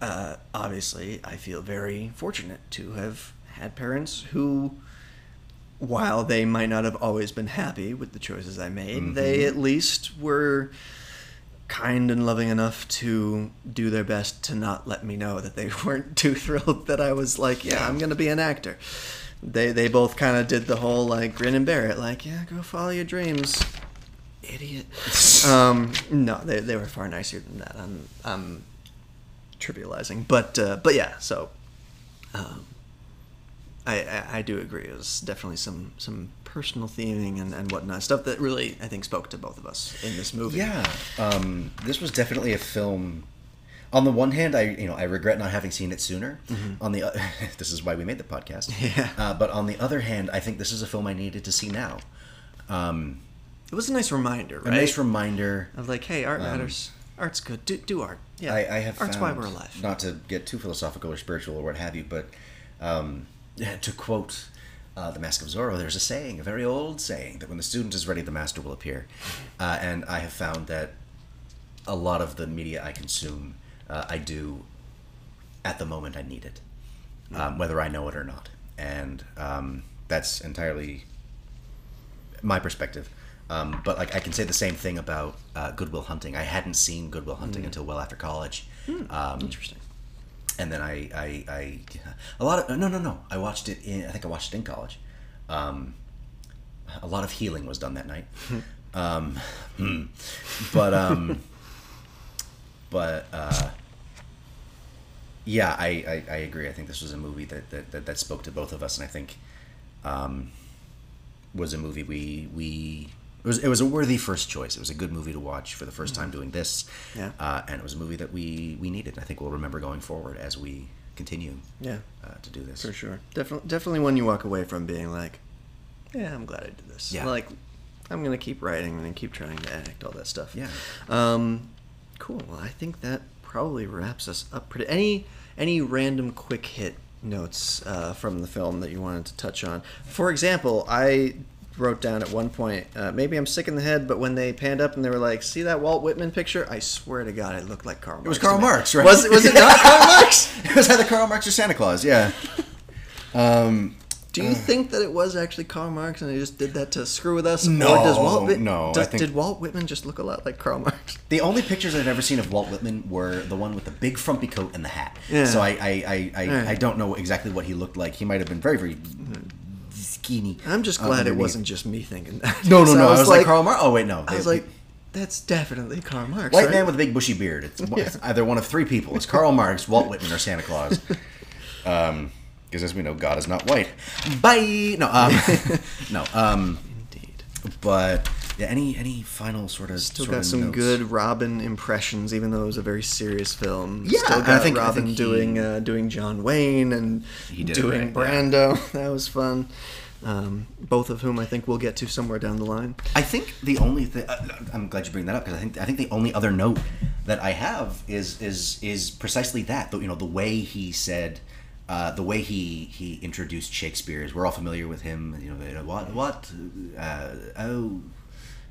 [SPEAKER 2] uh, obviously, I feel very fortunate to have had parents who, while they might not have always been happy with the choices I made, they at least were kind and loving enough to do their best to not let me know that they weren't too thrilled that I was like, yeah, I'm gonna be an actor. They they both kind of did the whole like grin and bear it, like, yeah, go follow your dreams, idiot. um, no, they they were far nicer than that. I'm I'm trivializing, but uh, but yeah, so. Um, I, I, I do agree. It was definitely some, some personal theming and, and whatnot stuff that really I think spoke to both of us in this movie.
[SPEAKER 1] Yeah, um, this was definitely a film. On the one hand, I you know I regret not having seen it sooner. On the o- this is why we made the podcast.
[SPEAKER 2] Mm-hmm. Yeah.
[SPEAKER 1] Uh, but on the other hand, I think this is a film I needed to see now. Um,
[SPEAKER 2] It was a nice reminder,
[SPEAKER 1] a nice reminder.
[SPEAKER 2] of like, hey, art
[SPEAKER 1] Um,
[SPEAKER 2] matters. Art's good. Do, do art. Yeah,
[SPEAKER 1] I, I have
[SPEAKER 2] Art's
[SPEAKER 1] found,
[SPEAKER 2] why we're alive.
[SPEAKER 1] Not to get too philosophical or spiritual or what have you, but um, to quote uh, the Mask of Zorro, there's a saying, a very old saying, that when the student is ready, the master will appear. Uh, and I have found that a lot of the media I consume, uh, I do at the moment I need it, um, whether I know it or not. And um, that's entirely my perspective. Um, but like I can say the same thing about uh, Good Will Hunting. I hadn't seen Good Will Hunting
[SPEAKER 2] Mm.
[SPEAKER 1] until well after college. Um,
[SPEAKER 2] Interesting.
[SPEAKER 1] And then I, I, I, a lot of no, no, no. I watched it in. I think I watched it in college. Um, a lot of healing was done that night. um, hmm. but um, but uh, yeah, I, I, I agree. I think this was a movie that, that, that, that spoke to both of us, and I think um, was a movie we we it was it was a worthy first choice. It was a good movie to watch for the 1st time doing this,
[SPEAKER 2] Yeah.
[SPEAKER 1] uh, and it was a movie that we we needed. I think we'll remember going forward as we continue
[SPEAKER 2] Yeah.
[SPEAKER 1] uh, to do this
[SPEAKER 2] For sure. Definitely, definitely one you walk away from being like, yeah, I'm glad I did this.
[SPEAKER 1] Yeah.
[SPEAKER 2] Like, I'm gonna keep writing and keep trying to act, all that stuff.
[SPEAKER 1] Yeah.
[SPEAKER 2] Um, cool. Well, I think that probably wraps us up. Pretty. Any any random quick hit notes uh, from the film that you wanted to touch on? For example, I wrote down at one point, uh, maybe I'm sick in the head, but when they panned up and they were like, "See that Walt Whitman picture?" I swear to God, it looked like Karl.
[SPEAKER 1] It was
[SPEAKER 2] Marx
[SPEAKER 1] Karl. Marx, right?
[SPEAKER 2] Was it? Was it not Karl Marx?
[SPEAKER 1] it was either Karl Marx or Santa Claus. Yeah. Um,
[SPEAKER 2] Do you think that it was actually Karl Marx and they just did that to screw with us?
[SPEAKER 1] No,
[SPEAKER 2] or does Walt Whit-
[SPEAKER 1] no,
[SPEAKER 2] Does, Did Walt Whitman just look a lot like Karl Marx?
[SPEAKER 1] The only pictures I've ever seen of Walt Whitman were the one with the big frumpy coat and the hat.
[SPEAKER 2] Yeah.
[SPEAKER 1] So I I, I, I. I don't know exactly what he looked like. He might have been very very skinny.
[SPEAKER 2] I'm just
[SPEAKER 1] uh,
[SPEAKER 2] glad it wasn't just me thinking that.
[SPEAKER 1] No, no,
[SPEAKER 2] So
[SPEAKER 1] no. I was, like, Karl Marx. Oh wait, no.
[SPEAKER 2] I was like, that's definitely Karl Marx.
[SPEAKER 1] White
[SPEAKER 2] right?
[SPEAKER 1] man with a big bushy beard. It's, it's either one of three people. It's Karl Marx, Walt Whitman, or Santa Claus. Um, because as we know, God is not white. Bye. No. Um, no. Um,
[SPEAKER 2] Indeed.
[SPEAKER 1] but yeah, any any final sort of
[SPEAKER 2] Still
[SPEAKER 1] sort
[SPEAKER 2] got
[SPEAKER 1] of
[SPEAKER 2] some
[SPEAKER 1] notes?
[SPEAKER 2] good Robin impressions, even though it was a very serious film.
[SPEAKER 1] Yeah,
[SPEAKER 2] Still
[SPEAKER 1] I
[SPEAKER 2] got
[SPEAKER 1] think- I
[SPEAKER 2] Robin
[SPEAKER 1] think he-
[SPEAKER 2] doing uh, doing John Wayne and
[SPEAKER 1] He did it
[SPEAKER 2] doing
[SPEAKER 1] right, yeah.
[SPEAKER 2] Brando. That was fun. Um, both of whom I think we'll get to somewhere down the line.
[SPEAKER 1] I think the only thing uh, I'm glad you bring that up because I think I think the only other note that I have is is is precisely that. The, you know, the way he said, uh, the way he he introduced Shakespeare is we're all familiar with him. You know, what what uh, oh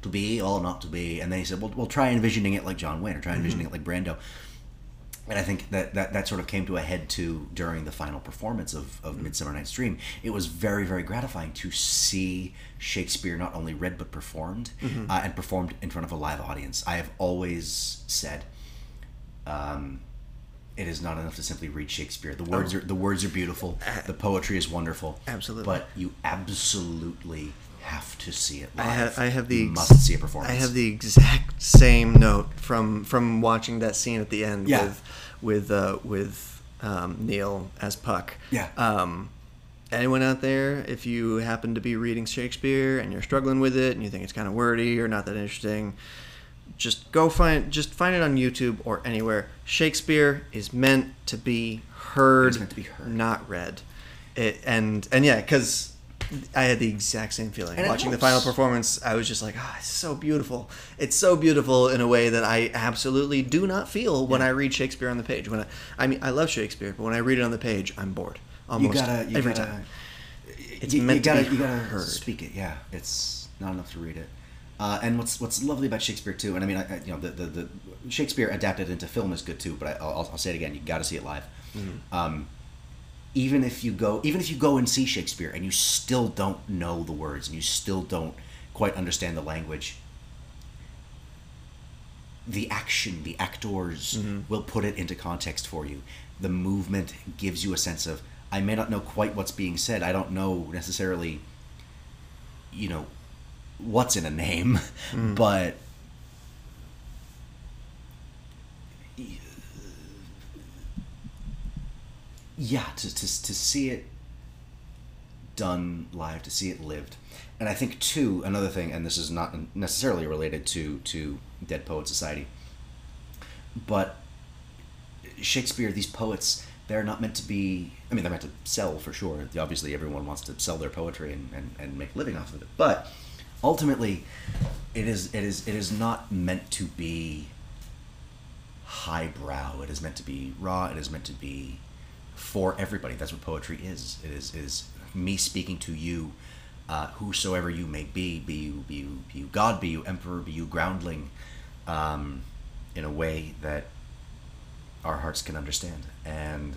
[SPEAKER 1] to be or not to be, and then he said, well, we'll try envisioning it like John Wayne or try envisioning it like Brando. And I think that, that that sort of came to a head too during the final performance of, of Midsummer Night's Dream. It was very, very gratifying to see Shakespeare not only read but performed, uh, and performed in front of a live audience. I have always said, um, it is not enough to simply read Shakespeare. The words are the words are beautiful, the poetry is wonderful,
[SPEAKER 2] Absolutely.
[SPEAKER 1] but you absolutely have to see it
[SPEAKER 2] I have, I have the
[SPEAKER 1] you
[SPEAKER 2] ex-
[SPEAKER 1] must see a performance.
[SPEAKER 2] I have the exact same note from from watching that scene at the end
[SPEAKER 1] Yeah.
[SPEAKER 2] with with uh, with um, Neil as Puck.
[SPEAKER 1] Yeah.
[SPEAKER 2] Um, anyone out there, if you happen to be reading Shakespeare and you're struggling with it and you think it's kind of wordy or not that interesting, just go find just find it on YouTube or anywhere. Shakespeare is meant to be heard,
[SPEAKER 1] meant to be heard.
[SPEAKER 2] not read. It, and and yeah, because I had the exact same feeling
[SPEAKER 1] And
[SPEAKER 2] watching the final performance. I was just like, ah, it's so beautiful. It's so beautiful in a way that I absolutely do not feel when I read Shakespeare on the page. When I, I mean, I love Shakespeare, but when I read it on the page, I'm bored
[SPEAKER 1] you
[SPEAKER 2] almost
[SPEAKER 1] gotta you
[SPEAKER 2] every
[SPEAKER 1] gotta,
[SPEAKER 2] time. It's
[SPEAKER 1] you,
[SPEAKER 2] meant
[SPEAKER 1] you
[SPEAKER 2] to
[SPEAKER 1] gotta
[SPEAKER 2] be
[SPEAKER 1] you gotta
[SPEAKER 2] heard.
[SPEAKER 1] speak it. Yeah, it's not enough to read it. Uh, and what's what's lovely about Shakespeare too, and I mean, I, I- you know, the, the, the Shakespeare adapted into film is good too. But I, I'll, I'll say it again: you got to see it live.
[SPEAKER 2] Mm-hmm.
[SPEAKER 1] Um, even if you go, even if you go and see Shakespeare and you still don't know the words and you still don't quite understand the language, the action, the actors
[SPEAKER 2] Mm-hmm.
[SPEAKER 1] will put it into context for you. The movement gives you a sense of I may not know quite what's being said. I don't know necessarily, you know, what's in a name,
[SPEAKER 2] Mm.
[SPEAKER 1] but yeah, to, to, to see it done live, to see it lived. And I think too, another thing, and this is not necessarily related to to Dead Poet Society, but Shakespeare, these poets, they're not meant to be. I mean, they're meant to sell for sure. Obviously, everyone wants to sell their poetry and, and, and make a living off of it. But ultimately, it is it is it is not meant to be highbrow. It is meant to be raw. It is meant to be for everybody. That's what poetry is. It is is me speaking to you, uh, whosoever you may be, be you be you be you God, be you emperor, be you groundling, um, in a way that our hearts can understand. And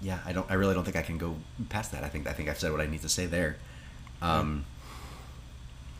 [SPEAKER 1] yeah, I don't. I really don't think I can go past that. I think I think I've said what I need to say there. Um,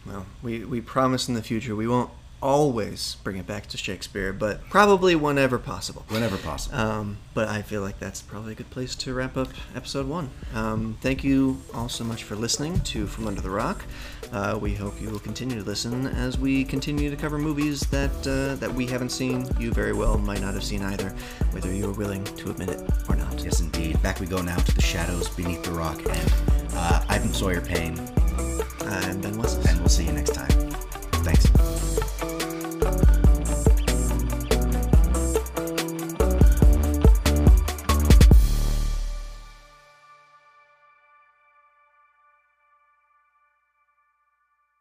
[SPEAKER 2] Well, we, we promise in the future we won't always bring it back to Shakespeare, but probably whenever possible.
[SPEAKER 1] Whenever possible.
[SPEAKER 2] Um, but I feel like that's probably a good place to wrap up episode one. Um, thank you all so much for listening to From Under the Rock. Uh, we hope you will continue to listen as we continue to cover movies that uh, that we haven't seen. You very well might not have seen either, whether you are willing to admit it or not.
[SPEAKER 1] Yes, indeed. Back we go now to the shadows beneath the rock, and uh, I'm Sawyer Payne,
[SPEAKER 2] I'm Ben Wessels.
[SPEAKER 1] and we'll see you next time. Thanks.